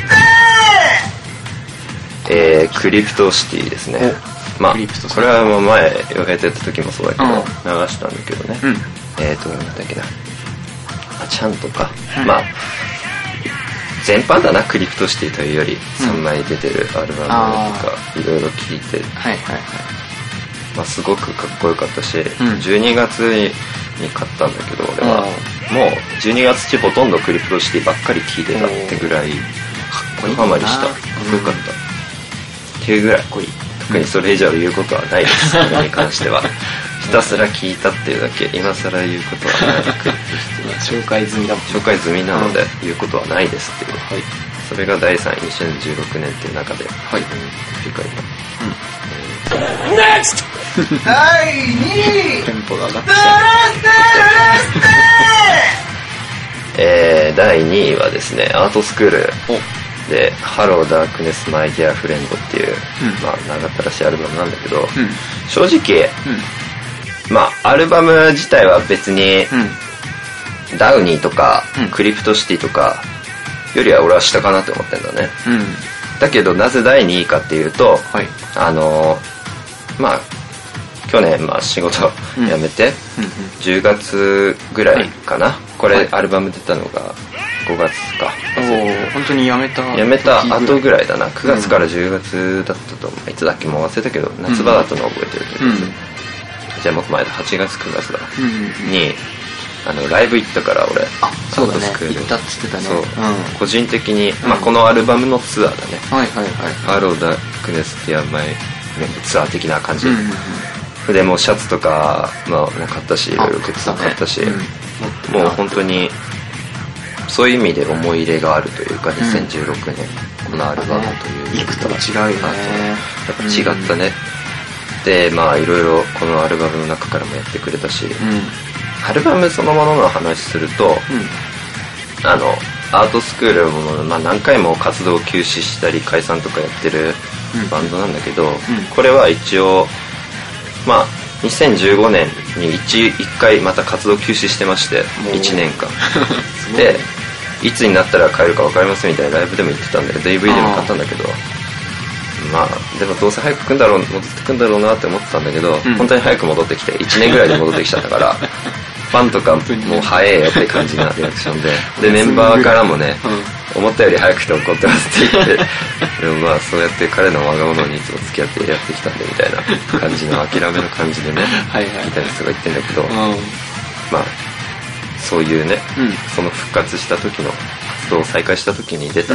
テえー、クリプトシティですね。まあこれはもう前洋平とやった時もそうだけど、うん。流したんだけどね、うんえーとなんだっけな。あちゃんとか、うんまあ全般だなクリプトシティというより3枚出てるアルバムとかいろいろ聴いて、はいはいはい。まあ、すごくかっこよかったし、ん。12月に買ったんだけど俺は。もう12月中ほとんどクリプトシティばっかり聴いてたってぐらいかっこよハマりした。かっこよかった、っていうぐらい。特にそれ以上言うことはないです。これに関してはひたすら聞いたっていうだけ今更言うことはないクリプトシティ紹介済みだもん紹介済みなので言うことはないですっていう、はい。それが第3位2016年っていう中ではい。振り返った 第2位テンポが上がってドロステルルスえー、第2位はですね ART-SCHOOL お。で「ハローダークネスマイディアフレンド」っていう、うん。まあ長ったらしいアルバムなんだけど、うん。正直うんまあアルバム自体は別にうん。 downy とか、うん。 Crypt City とかよりは俺は下かなって思ってんだね。うん。だけどなぜ第2位かっていうと、はい。あのーまあ去年まあ仕事うん。辞めて、うんうん。10月ぐらいかな、これ、はい。アルバム出たのが5月か。おー本当にやめた辞めた後ぐらいだな。9月から10月だったと思う。いつだっけ？もう忘れたけど夏場だったのは覚えてるけど、うんじゃあもっと前だ8月9月だ、にあのライブ行ったから俺。あそうだね。行ったっつってたね。そう、うん。個人的に、まあ、うんこのアルバムのツアーだね。はいはいはい「 Hello Darkness Dear Myツアー的な感じ、うんうんうん。でもうシャツとか、まあ、買ったしいろいろグッズも買ったし、うん。もう本当にそういう意味で思い入れがあるというか、2016年このアルバムという。いくとは違うよね。やっぱ違ったね、でまあいろいろこのアルバムの中からもやってくれたし、うん。アルバムそのものの話すると、あのアートスクールも、まあ、何回も活動を休止したり解散とかやってるうん。バンドなんだけど、これは一応まあ2015年に 1, 1回また活動休止してましてもう。1年間。でいつになったら帰るか分かりませんみたいなライブでも言ってたんだけど DVD でも買ったんだけどまあでもどうせ早く来んだろう戻ってくんだろうなって思ってたんだけど、ん。本当に早く戻ってきて1年ぐらいで戻ってきちゃったから ファンとかもう早えよって感じなリアクションで。でメンバーからもね、思ったより早くて怒ってますって言って でもまあそうやって彼の我が物にいつも付き合ってやってきたんでみたいな感じの諦めの感じでねはいはい。ギタリストが言ってんだけど、うん。まあそういうね、うん。その復活した時の活動を再開した時に出た、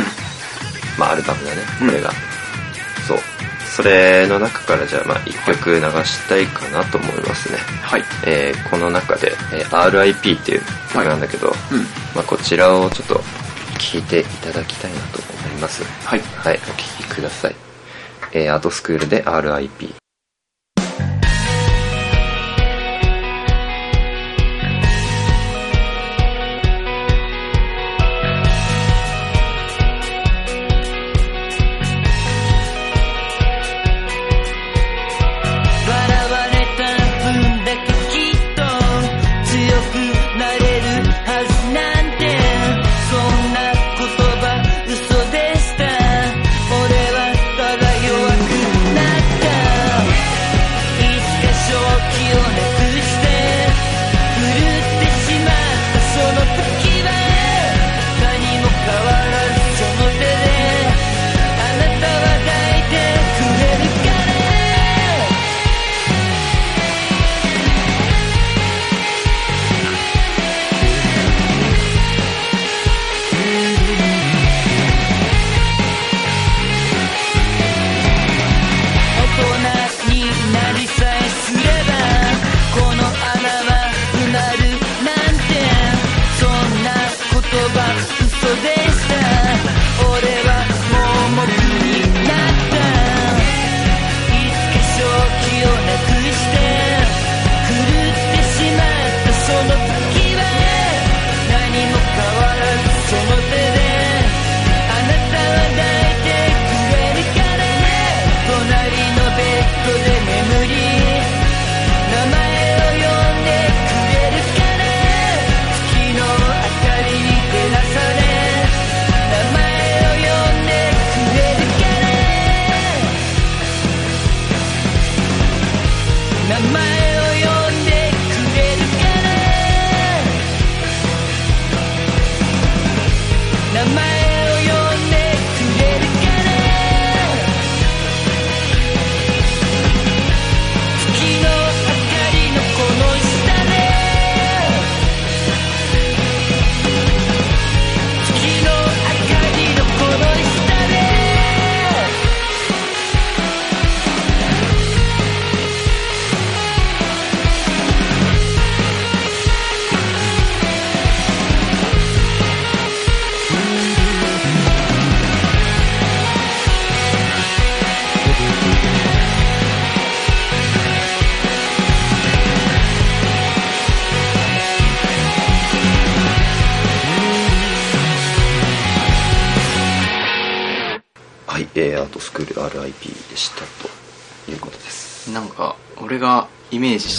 まあアルバムだねこれが、そう。それの中からじゃあまあ一曲流したいかなと思いますね、はい。えーこの中で、えー RIP っていう曲なんだけど、うん。まあ、こちらをちょっと聴いていただきたいなと思います。はい。はいお聴きください、えーアートスクールで RIP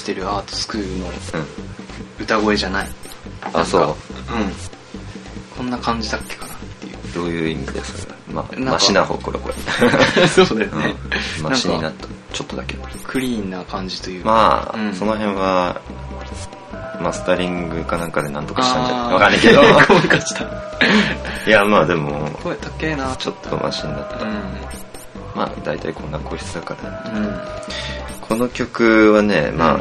してるアートスクールのうん。歌声じゃない。あそう。うん。こんな感じだっけかなっていう。どういう意味でそれは？まあマシな方これこれ。そうだよね、うん。マシになった。ちょっとだけ。クリーンな感じというか。まあ、うん。その辺はマスタリングかなんかでなんとかしたんじゃない？わかんないけど。いやまあでも声高えなちょっと。マシになった、うん。まあ大体こんな個室だから、ね、うん。この曲はねまあ、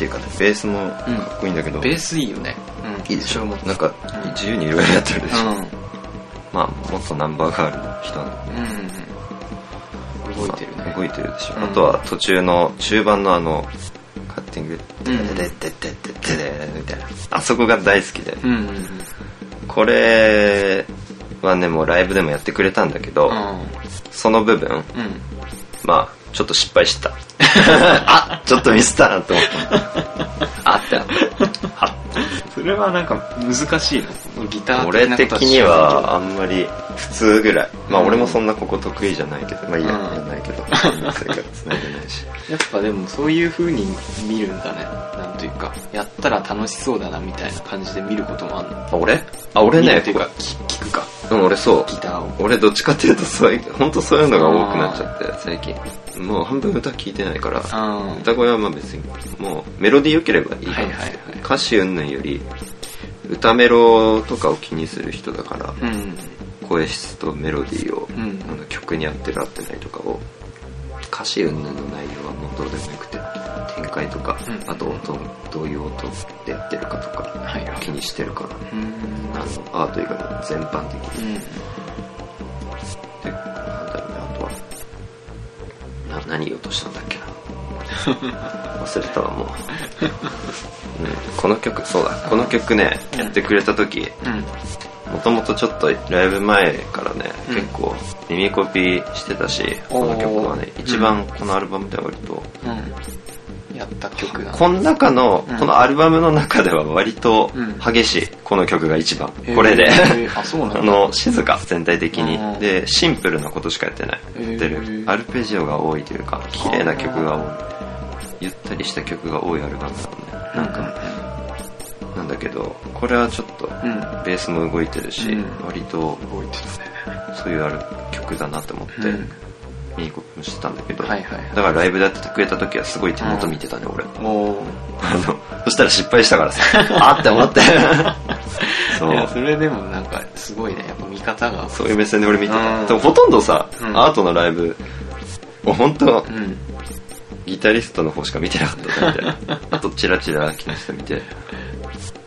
なんていうかねベースもかっこいいんだけど、ベースいいよね。うん。いいでしょ。もなんかうん。自由にいろいろやってるでしょ、うん。まあ元ナンバーガールの人なんで。うん動いてるね。まあ動いてるでしょ、うん。あとは途中の中盤のあのカッティング。うん「ででででででみたいなあそこが大好きで、うんうんこれはねもうライブでもやってくれたんだけど、うんその部分うんまあちょっと失敗した。あちょっとミスったなと思った。あってあった それはなんか難しいのギター俺的にはあんまり普通ぐらい。まあ俺もそんなここ得意じゃないけどまあいいや、うん。やんないけど。それから繋いでないし。やっぱでもそういう風に見るんだね。なんというか。やったら楽しそうだなみたいな感じで見ることもあるの。あ俺？あ俺ね。見るっていうか聞聞くか。うん俺そう。ギターを。俺どっちかっていうとそういう本当そういうのが多くなっちゃって最近。もう半分歌聞いてないから。あ歌声はまあ別にもうメロディー良ければいいかいはいはい。歌詞云々より歌メロとかを気にする人だから、うん。声質とメロディーを、ん。あの曲に合ってる合ってないとかを歌詞云々の内容はもうどうでもよくて展開とか、うん。あと音どういう音でやってるかとか、はい。はい気にしてるから、うん。あのアート以外も全般的に、うん。でなんだろうねあとはな何言おうとしたんだっけな忘れたわもう、うん、この曲そうだこの曲ねやってくれた時うん。もともとちょっとライブ前からね、うん。結構耳コピしてたしこの曲はね一番このアルバムでは割と、うん。やった曲だ。この中の、うん。このアルバムの中では割とうん。激しいこの曲が一番、これで。あ の静か全体的に、うん。でシンプルなことしかやってない。へーやってる。アルペジオが多いというか綺麗な曲が多いゆったりした曲が多いアルバムなのね。なんか、なんだけどこれはちょっとうん。ベースも動いてるし、うん。割と動いてたねそういうある曲だなって思ってうん。見に行こうしてたんだけど、はいはいはい。だからライブでやっててくれた時はすごい手元見てたね、俺おー。あのそしたら失敗したからさ。あって思って。そう。それでもなんかすごいね。やっぱ見方が。そういう目線で俺見てうん。たでもほとんどさ、うん。アートのライブもう本当うんギタリストの方しか見てなかったみたいな。あとチラチラ木下見てっ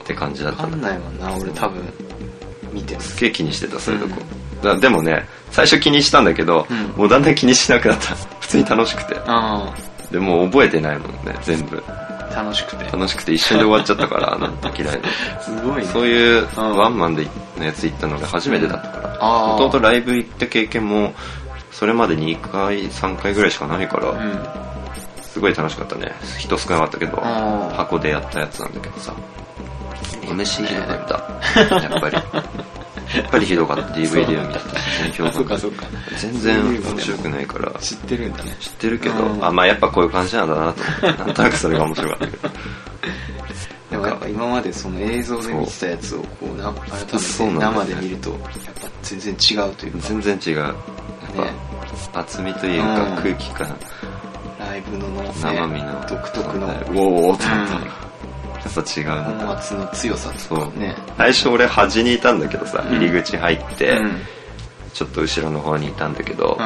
て感じだったわかんないもんな俺多分見て。るすげえ気にしてたそういうとこ、だでもね最初気にしたんだけど、うん。もうだんだん気にしなくなった。普通に楽しくて。あでもう覚えてないもんね全部。あ楽しくて。楽しくて一瞬で終わっちゃったから なんと嫌いのすごいね。そういううん。ワンマンでのやつ行ったのが初めてだったから。あーもともとライブ行った経験もそれまで2回3回ぐらいしかないから、うんすごい楽しかったね。人少なかったけど箱でやったやつなんだけどさ。MC ひどかったやっぱり。やっぱりひどかった。DVD を見てた。全評そっかそっか。全然面白くないから。知ってるんだね。知ってるけど、うんあまあやっぱこういう感じなんだなと。思ってなんとなくそれが面白かったけど。でもやっぱ今までその映像で見てたやつをこうな改めて生で見るとやっぱ全然違うというか。全然違う。やっぱ、ね。厚みというかうん。空気感、ライブのね生身の独特の。ウォーってうん。やっぱ違うな。音圧の強さとかね。最初俺端にいたんだけどさ、うん。入り口入って、うん。ちょっと後ろの方にいたんだけど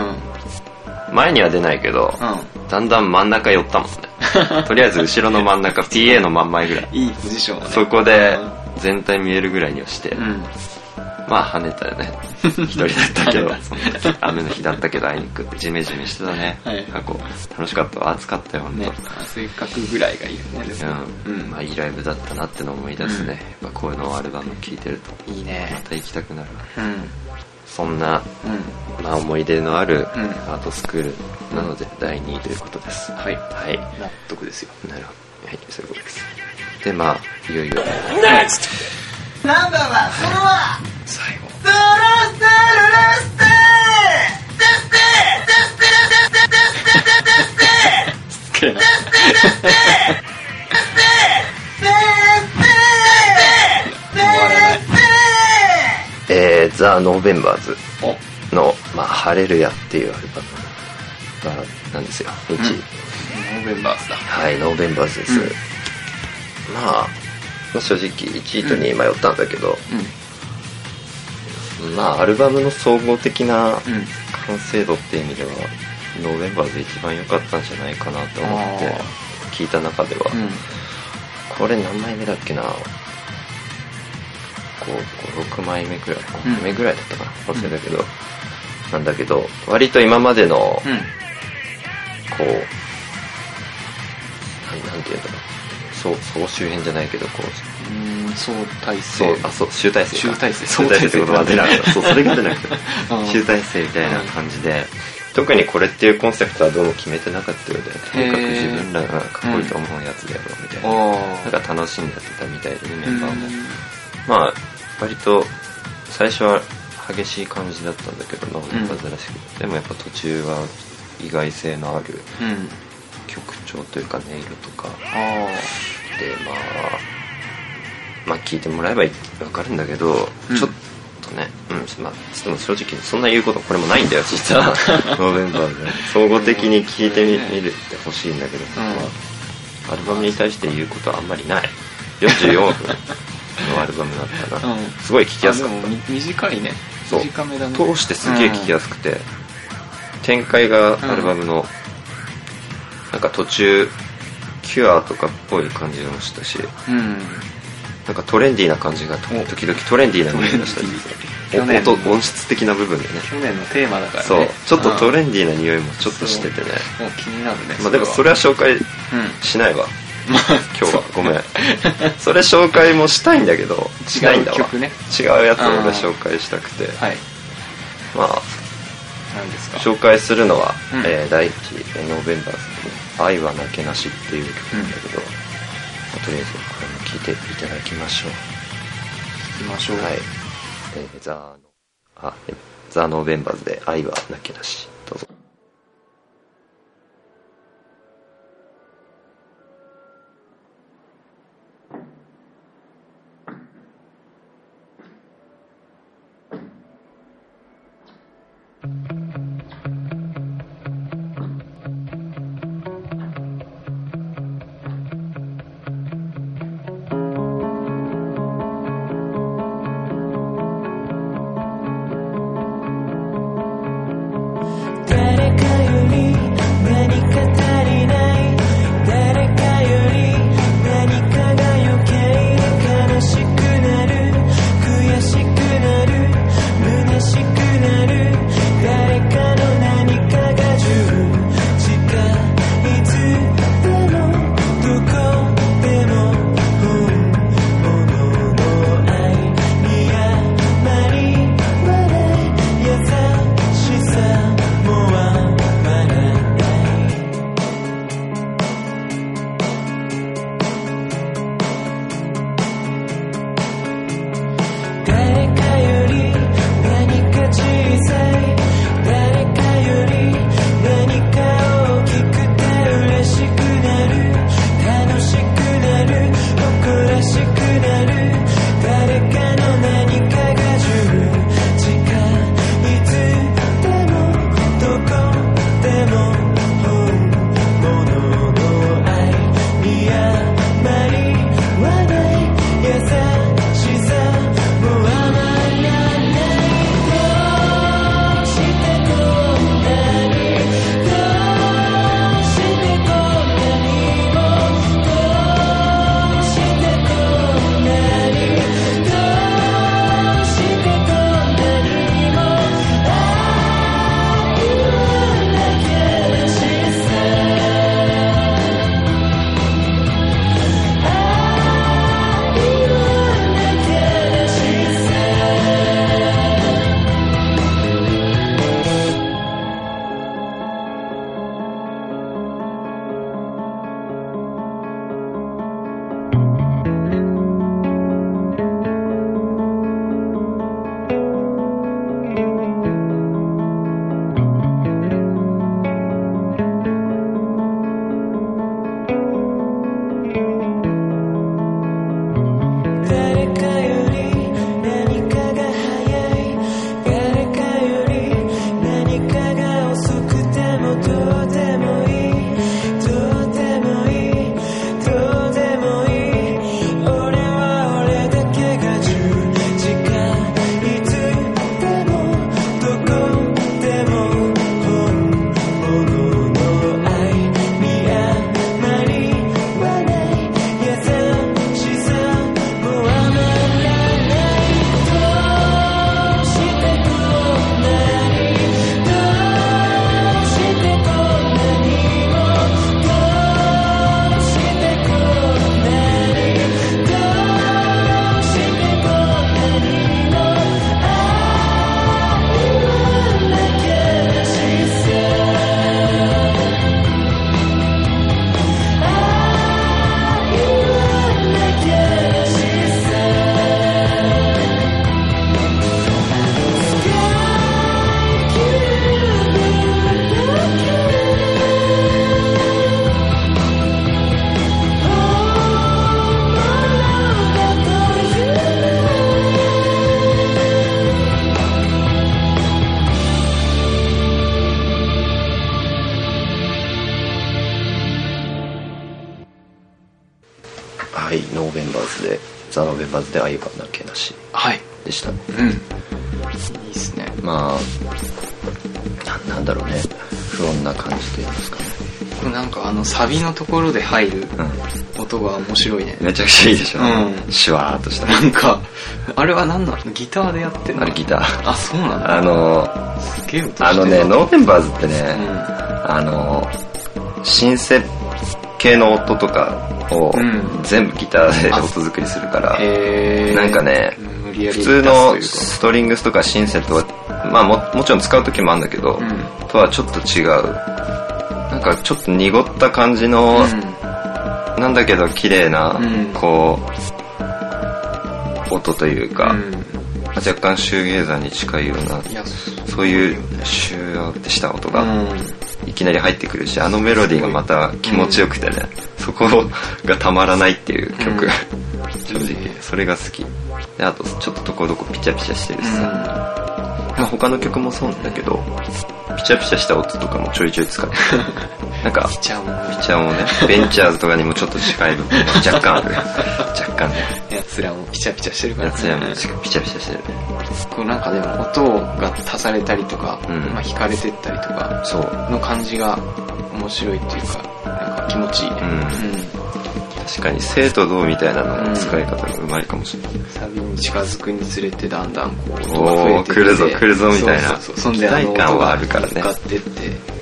う、ん。前には出ないけど、うだんだん真ん中寄ったもんね。とりあえず後ろの真ん中 PA の真ん前ぐらい。んいいポジションをね。そこで全体見えるぐらいにはして、うんまあ跳ねたよね。一人だったけどその時雨の日だったけどあいにくジメジメしてたね、はい。過去楽しかったわ暑かったよほんと、ねせっかくぐらいがいいよねでも。うん、まあいいライブだったなってのを思い出すね、やっぱこういうのをアルバム聴いてると。いいね。また行きたくなる。わうん。そんな、うん。まあ、思い出のあるうん。アートスクールなので第2位ということです、はい。はい。納得ですよ。なるほど。はいそういうことです。でまあいよいよ。ナンバーはそれは最後。ステルレステデステデステデステデステデステすげえな。デステデステデステえー、 THE NOVEMBERS お。の、まあ、 Hallelujah っていうアルバムがなんですよ。1位、 NOVEMBERS だ。はい NOVEMBERS です、うん。まあまあ正直1位と2位迷ったんだけど、うんまあアルバムの総合的なうん。完成度っていう意味ではノーベンバーズ一番良かったんじゃないかなと思ってあ聞いた中では、うん。これ何枚目だっけな？56枚目ぐらい。5枚目ぐらいだったかな？忘れたけど、なんだけど割と今までのうん。こうなんなんていうんだろう。そう総集編じゃないけどこううん相対性そうあそう集大成か集大成。集大成って言葉が出なかった。そうそれが出なくて。うん集大成みたいな感じで。特にこれっていうコンセプトはどうも決めてなかったようで。とにかく自分らがかっこいいと思うやつでやろうみたいな、おなんか楽しんでやってたみたいでねメンバーも。まあ割と最初は激しい感じだったんだけどノーベンバーズらしくて、でもやっぱ途中は意外性のあるうん。曲調というか音色とか。あでまあまあ聞いてもらえば分かるんだけど、うん。ちょっとねうんまあでも正直そんな言うことこれもないんだよ実は。ノーベンバーズ総合的に聞いてみ見るってほしいんだけど、アルバムに対して言うことはあんまりない。44分のアルバムだったら、うん。すごい聞きやすかっあでもみ短いね。そう。短めだね。た通してすげえ聞きやすくて、展開がアルバムの、なんか途中キュアとかっぽい感じもしたし。うんなんかトレンディーな感じがお。時々トレンディーながしたり音音質的な部分でね。去年のテーマだからね。そう。ちょっとトレンンディーな匂いもちょっとしててね。もう。気になるねまあでもそれは。紹介うん。しないわ。まあ今日は。ごめん。それ紹介もしたいんだけどしないんだわ。違う曲ね。違うやつを俺紹介したくて。はい。まあ何ですか？紹介するのは、うん。えー第一えー NOVEMBERS の「愛はなけなし」っていう曲なんだけど、まあとりあえずこれも聴いていただきましょう。行きましょう。はい、えーザのあえ THE NOVEMBERS で「愛はなけなし」はい。でした。うん。いいっすね。まあななんだろうね。不穏な感じといいますか。ねなんかあのサビのところで入るうん。音が面白いね。めちゃくちゃいいでしょ、うん。シュワーっとした。なんかあれは何なのギターでやってんの？あれギター。あそうなんだ。あのすげえ音してる。あのねノーベンバーズってね、うん。あのシンセ系の音とかをうん。全部ギターで音作りするから、へー。なんかね普通のストリングスとかシンセとはまあももちろん使う時もあるんだけど、うかとはちょっと違う。なんかちょっと濁った感じの、うん。なんだけど綺麗な、うん。こう音というか、若干シューゲーザーに近いようなそういうシューってした音が、うん。いきなり入ってくるしあのメロディーがまた気持ちよくてね、そこがたまらないっていう曲、うん。正直それが好きであとちょっととこどこピチャピチャしてるしさ、まあ、他の曲もそうなんだけどピチャピチャした音とかもちょいちょい使って。なんかピチャーもピチャもね。ベンチャーズとかにもちょっと近い部分が若干ある。若干ね。やつらもピチャピチャしてるからやつらもピチャピチャしてる。ねこうなんかでも音が足されたりとか、うん。まあ、弾かれてったりとかそう。の感じが面白いっていうかなんか気持ちいいね、うん確かに生と動みたいなのの使い方がうまいかもしれない、サビに近づくにつれてだんだんこうおー来るぞ来るぞみたいな。期待感はあるからね。向かってって。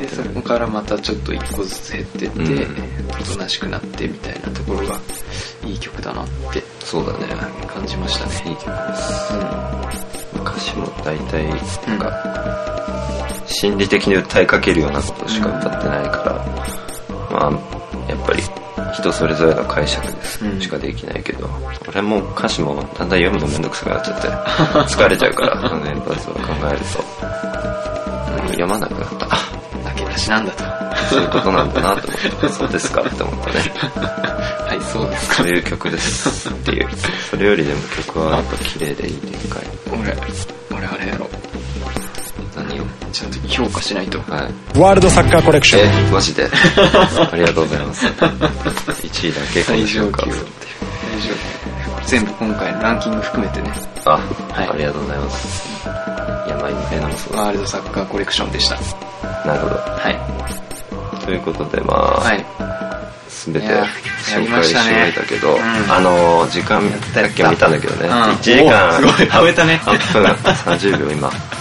でそこからまたちょっと一個ずつ減ってって、うん。おとなしくなってみたいなところがいい曲だなって。そうだね。感じましたね。いい曲です。歌詞も大体なんか心理的に訴えかけるようなことしか歌ってないから、まあやっぱり人それぞれの解釈です、うん。しかできないけど。俺も歌詞もだんだん読むのめんどくさくなっちゃって 疲れちゃうから年パスを考えると、うん読まなくなった。あだけなしなんだと。はそういうことなんだなと思ってそうですかって思ったね。いそうですか。そういう曲ですっていう。それよりでも曲はやっぱ綺麗でいい展開。俺俺あれやろちゃんと評価しないと。はい。ワールドサッカーコレクション。えマジで。ありがとうございます。1位だけこの評価をするっていう大丈夫全部今回のランキング含めてね。あ、はい。ありがとうございます。いやまあ今変なもそうだワールドサッカーコレクションでした。なるほど。はい。ということでまあ、はい。全て紹介しましたね。終えたけど、うん。あの時間さっき見たんだけどね、うん。1時間。おすごい。超えたね。8分30秒今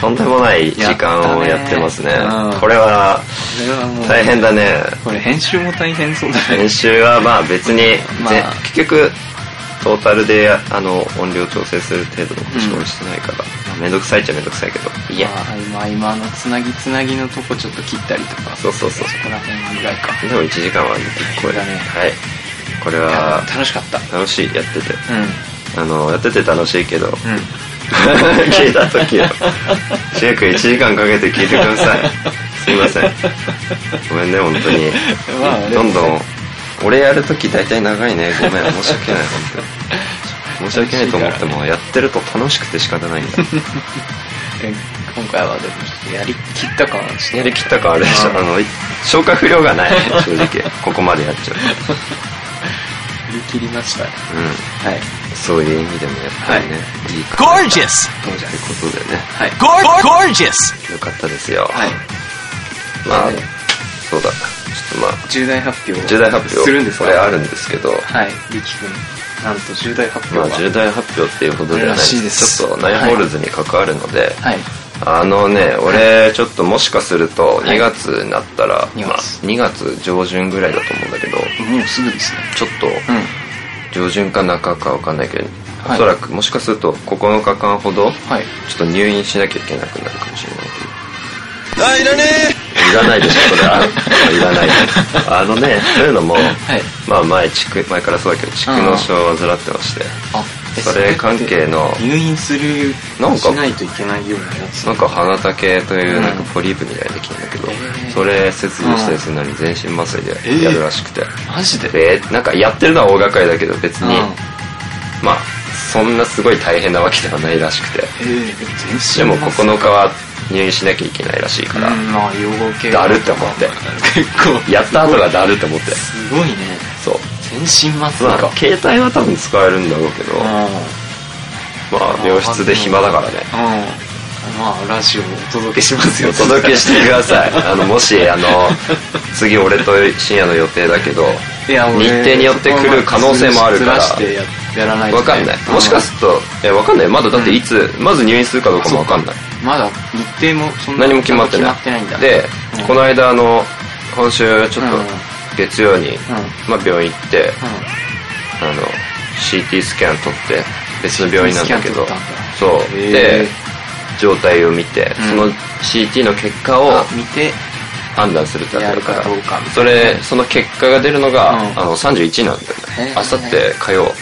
とんでもない時間をやってますね。これは大変だね。これ編集も大変そうだね。編集はまあ別に、まあ。ぜ結局トータルであの音量調整する程度のことしてないから、まあめんどくさいっちゃめんどくさいけど。いや、まあ今今のつなぎつなぎのとこちょっと切ったりとか。そうそうそう。そこら辺ぐらいか。でも1時間は結構だね。はい。これは楽しかった。楽しい。やってて。うん。あのやってて楽しいけど、うん 聞いた時は シェイク1時間かけて聞いてください。すいません。ごめんね本当に、まあどんどん俺やる時大体長いね。ごめん申し訳ない本当に。申し訳ないと思ってもやってると楽しくて仕方ないんだ。え今回はでもやりきった感やりきった感あるでしょ。あの消化不良がない。正直。ここまでやっちゃう振り切りました。ねうん。はい。そういう意味でもやっぱりね、い、いか Gorgeous! ってことでね。はい。Gor- Gorgeous! よかったですよ、はい。まあはいそうだ。ちょっとまあ重大発表重大発表。するんですか？これあるんですけど。はい。力君なんと重大発まあ表が重大発表っていうほどではないらしいです。ちょっとナインホールズに関わるので、はいあのね俺ちょっともしかするとはい。2月になったら、2まあ、月2月上旬ぐらいだと思うんだけどもうすぐですね。ちょっとうん。上旬か中かわかんないけど、はい。おそらくもしかすると9日間ほどはい。ちょっと入院しなきゃいけなくなるかもしれない。けどあ、いらねいらないでしょ、それは。いらない。あのね、というのも、はい。まあ前、蓄前からそうだけど、蓄膿症を患ってまして、あ。えそれ関係の。入院するなんかしないといけないようなやつ。なんか鼻竹といううん。なんかポリープみたいなできるんだけど、それ切除したりするのに全身麻酔でやるらしくて、マジで？でなんかやってるのは大掛かりだけど別に、うん。まあそんなすごい大変なわけではないらしくて。えー、でも全身麻酔。9日は入院しなきゃいけないらしいから、だるって思って。結構。やった後がだるって思って。すごいね。そう全身麻酔か。まあ、携帯は多分使えるんだろうけど、まあ、病室で暇だからね。うん。まあラジオをお届けしますよ。お届けしてください。あの、もし、あの、次俺と深夜の予定だけど、いや日程によって来る可能性もあるから。ずしてややらないとね。わかんない。もしかすると、え、わかんない。まだだっていつ、まず入院するかどうかもわかんない。うんまだ日程もそんな何も決まってない。で、うん。この間、あの、今週ちょっとうん月曜に、うんまあ病院行って、うあの、CT スキャン撮って、別の病院なんだけどそう。で、状態を見て、うん。その CT の結果を見て判断するってやるからそれ、その結果が出るのが、うん。あの、31なんだよね。あさって火曜。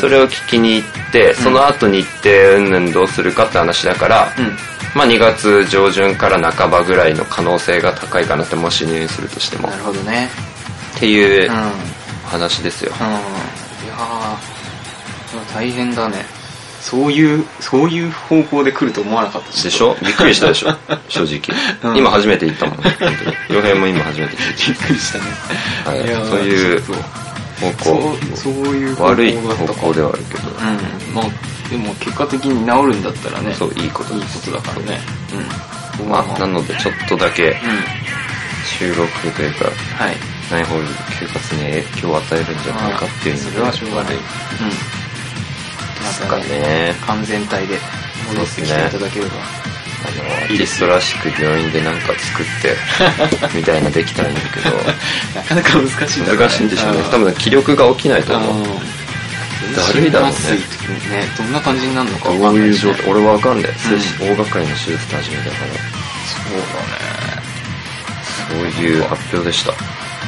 それを聞きに行って、その後日程うんぬんどうするかって話だから、うんまあ2月上旬から半ばぐらいの可能性が高いかなって、もし入院するとしても。なるほどね。っていううんうん。いや話ですよ。ー大変だね。そういうそういう方向で来ると思わなかった。でしょ？びっくりしたでしょ？正直、うん。今初めて行ったもん。本当に。洋平も今初めて聞い びっくりしたね。た。はい。いそういうそ向。うそういう方悪い方向ではあるけど、うん。まあでも結果的に治るんだったらね。そう、いいこといい。ことだからね。う。ん。まあ、なのでちょっとだけうん。収録というか、はい。ナインホール生活に影響を与えるんじゃないかっていうのそれはしょうがない。うん。ですかね。完全体で戻ってきていただければあの、アーティストらしく病院でなんか作って、みたいなできたらいいんだけど、なかなか難しいんだね。難しいんでしょうね。多分気力が起きないと思う。だるいだろうね。ね。どんな感じになるのかどわかんないし。ねういう状態俺わかんない。うん。大掛かりの手術って初めてだから、そうだね。そういう発表でした。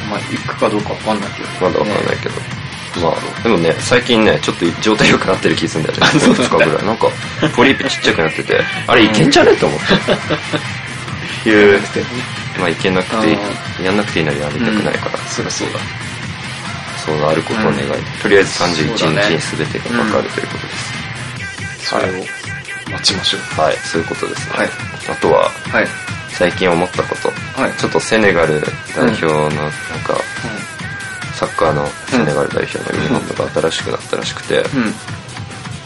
まあ行くかどうかわかんないけど。まだわかんないけど。まあ、でもね、最近ね、ちょっと状態良くなってる気するんだよね。そうなんだ。2日ぐらい。なんか、ポリープちっちゃくなってて、あれいけんじゃね？って思って。いう、まあいけなくてやんなくていいのにやりたくないから、そりゃそうだ。そうなることを願い、とりあえず31そうだね日に全てがかかるということです。それを待ちましょう。はい、そういうことですね。はい。あとは、はい。最近思ったこと、はい。ちょっとセネガル代表の、なんか、サッカーのセネガル代表のユニフォームが新しくなったらしくて、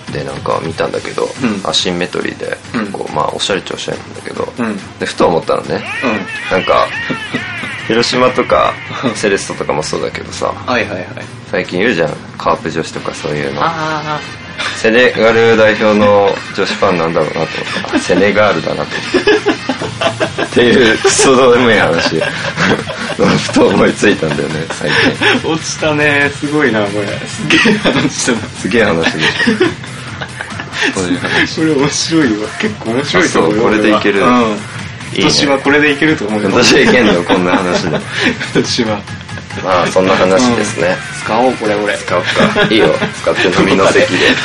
うん。で、なんか見たんだけど、うん。アシンメトリーで、うん。こう、まあ、おしゃれっちゃおしゃれなんだけど、うん。で、ふと思ったのね、なんか、広島とか、セレッソとかもそうだけどさ、最近言うじゃん、カープ女子とかそういうの。あセネガル代表の女子ファンなんだろうなと思って、あセネガールだなと思って。っていう、クソどうでもいい話。ふと思いついたんだよね、最近。あ落ちたねすごいなこれすげえ話だなすげえ話でしょ。そういう話。これ面白いわ結構面白いと思うこれでいけるうん今年はこれでいけると思うよ私はいけんのこんな話で。今年はまあ、そんな話ですね。使おうこれ俺使おうか。いいよ、使って飲みの席で。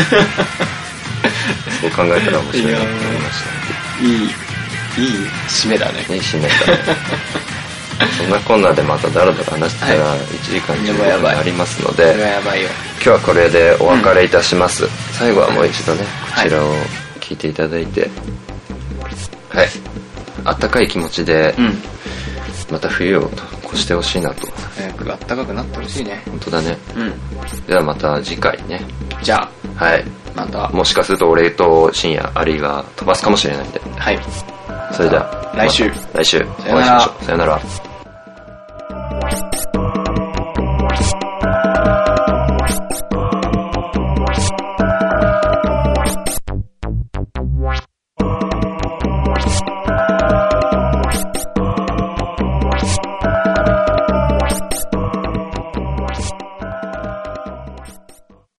そう考えたら面白いなと思いました。いいいい締めだねいい締めだね。そんなこんなでまただらだら話してたらは1時間15やばいやばい分になりますので、今日はこれでお別れいたします。最後はもう一度ね、こちらを聞いていただいて、はい。あったかい気持ちで、うんまた冬を越してほしいなと。早く暖かくなってほしいね本当だね。うんではまた次回ね。じゃあはい。またもしかすると俺と深夜、アリが飛ばすかもしれないんで。はいそれでは、来週ま来週お会いしましょう。さよなら。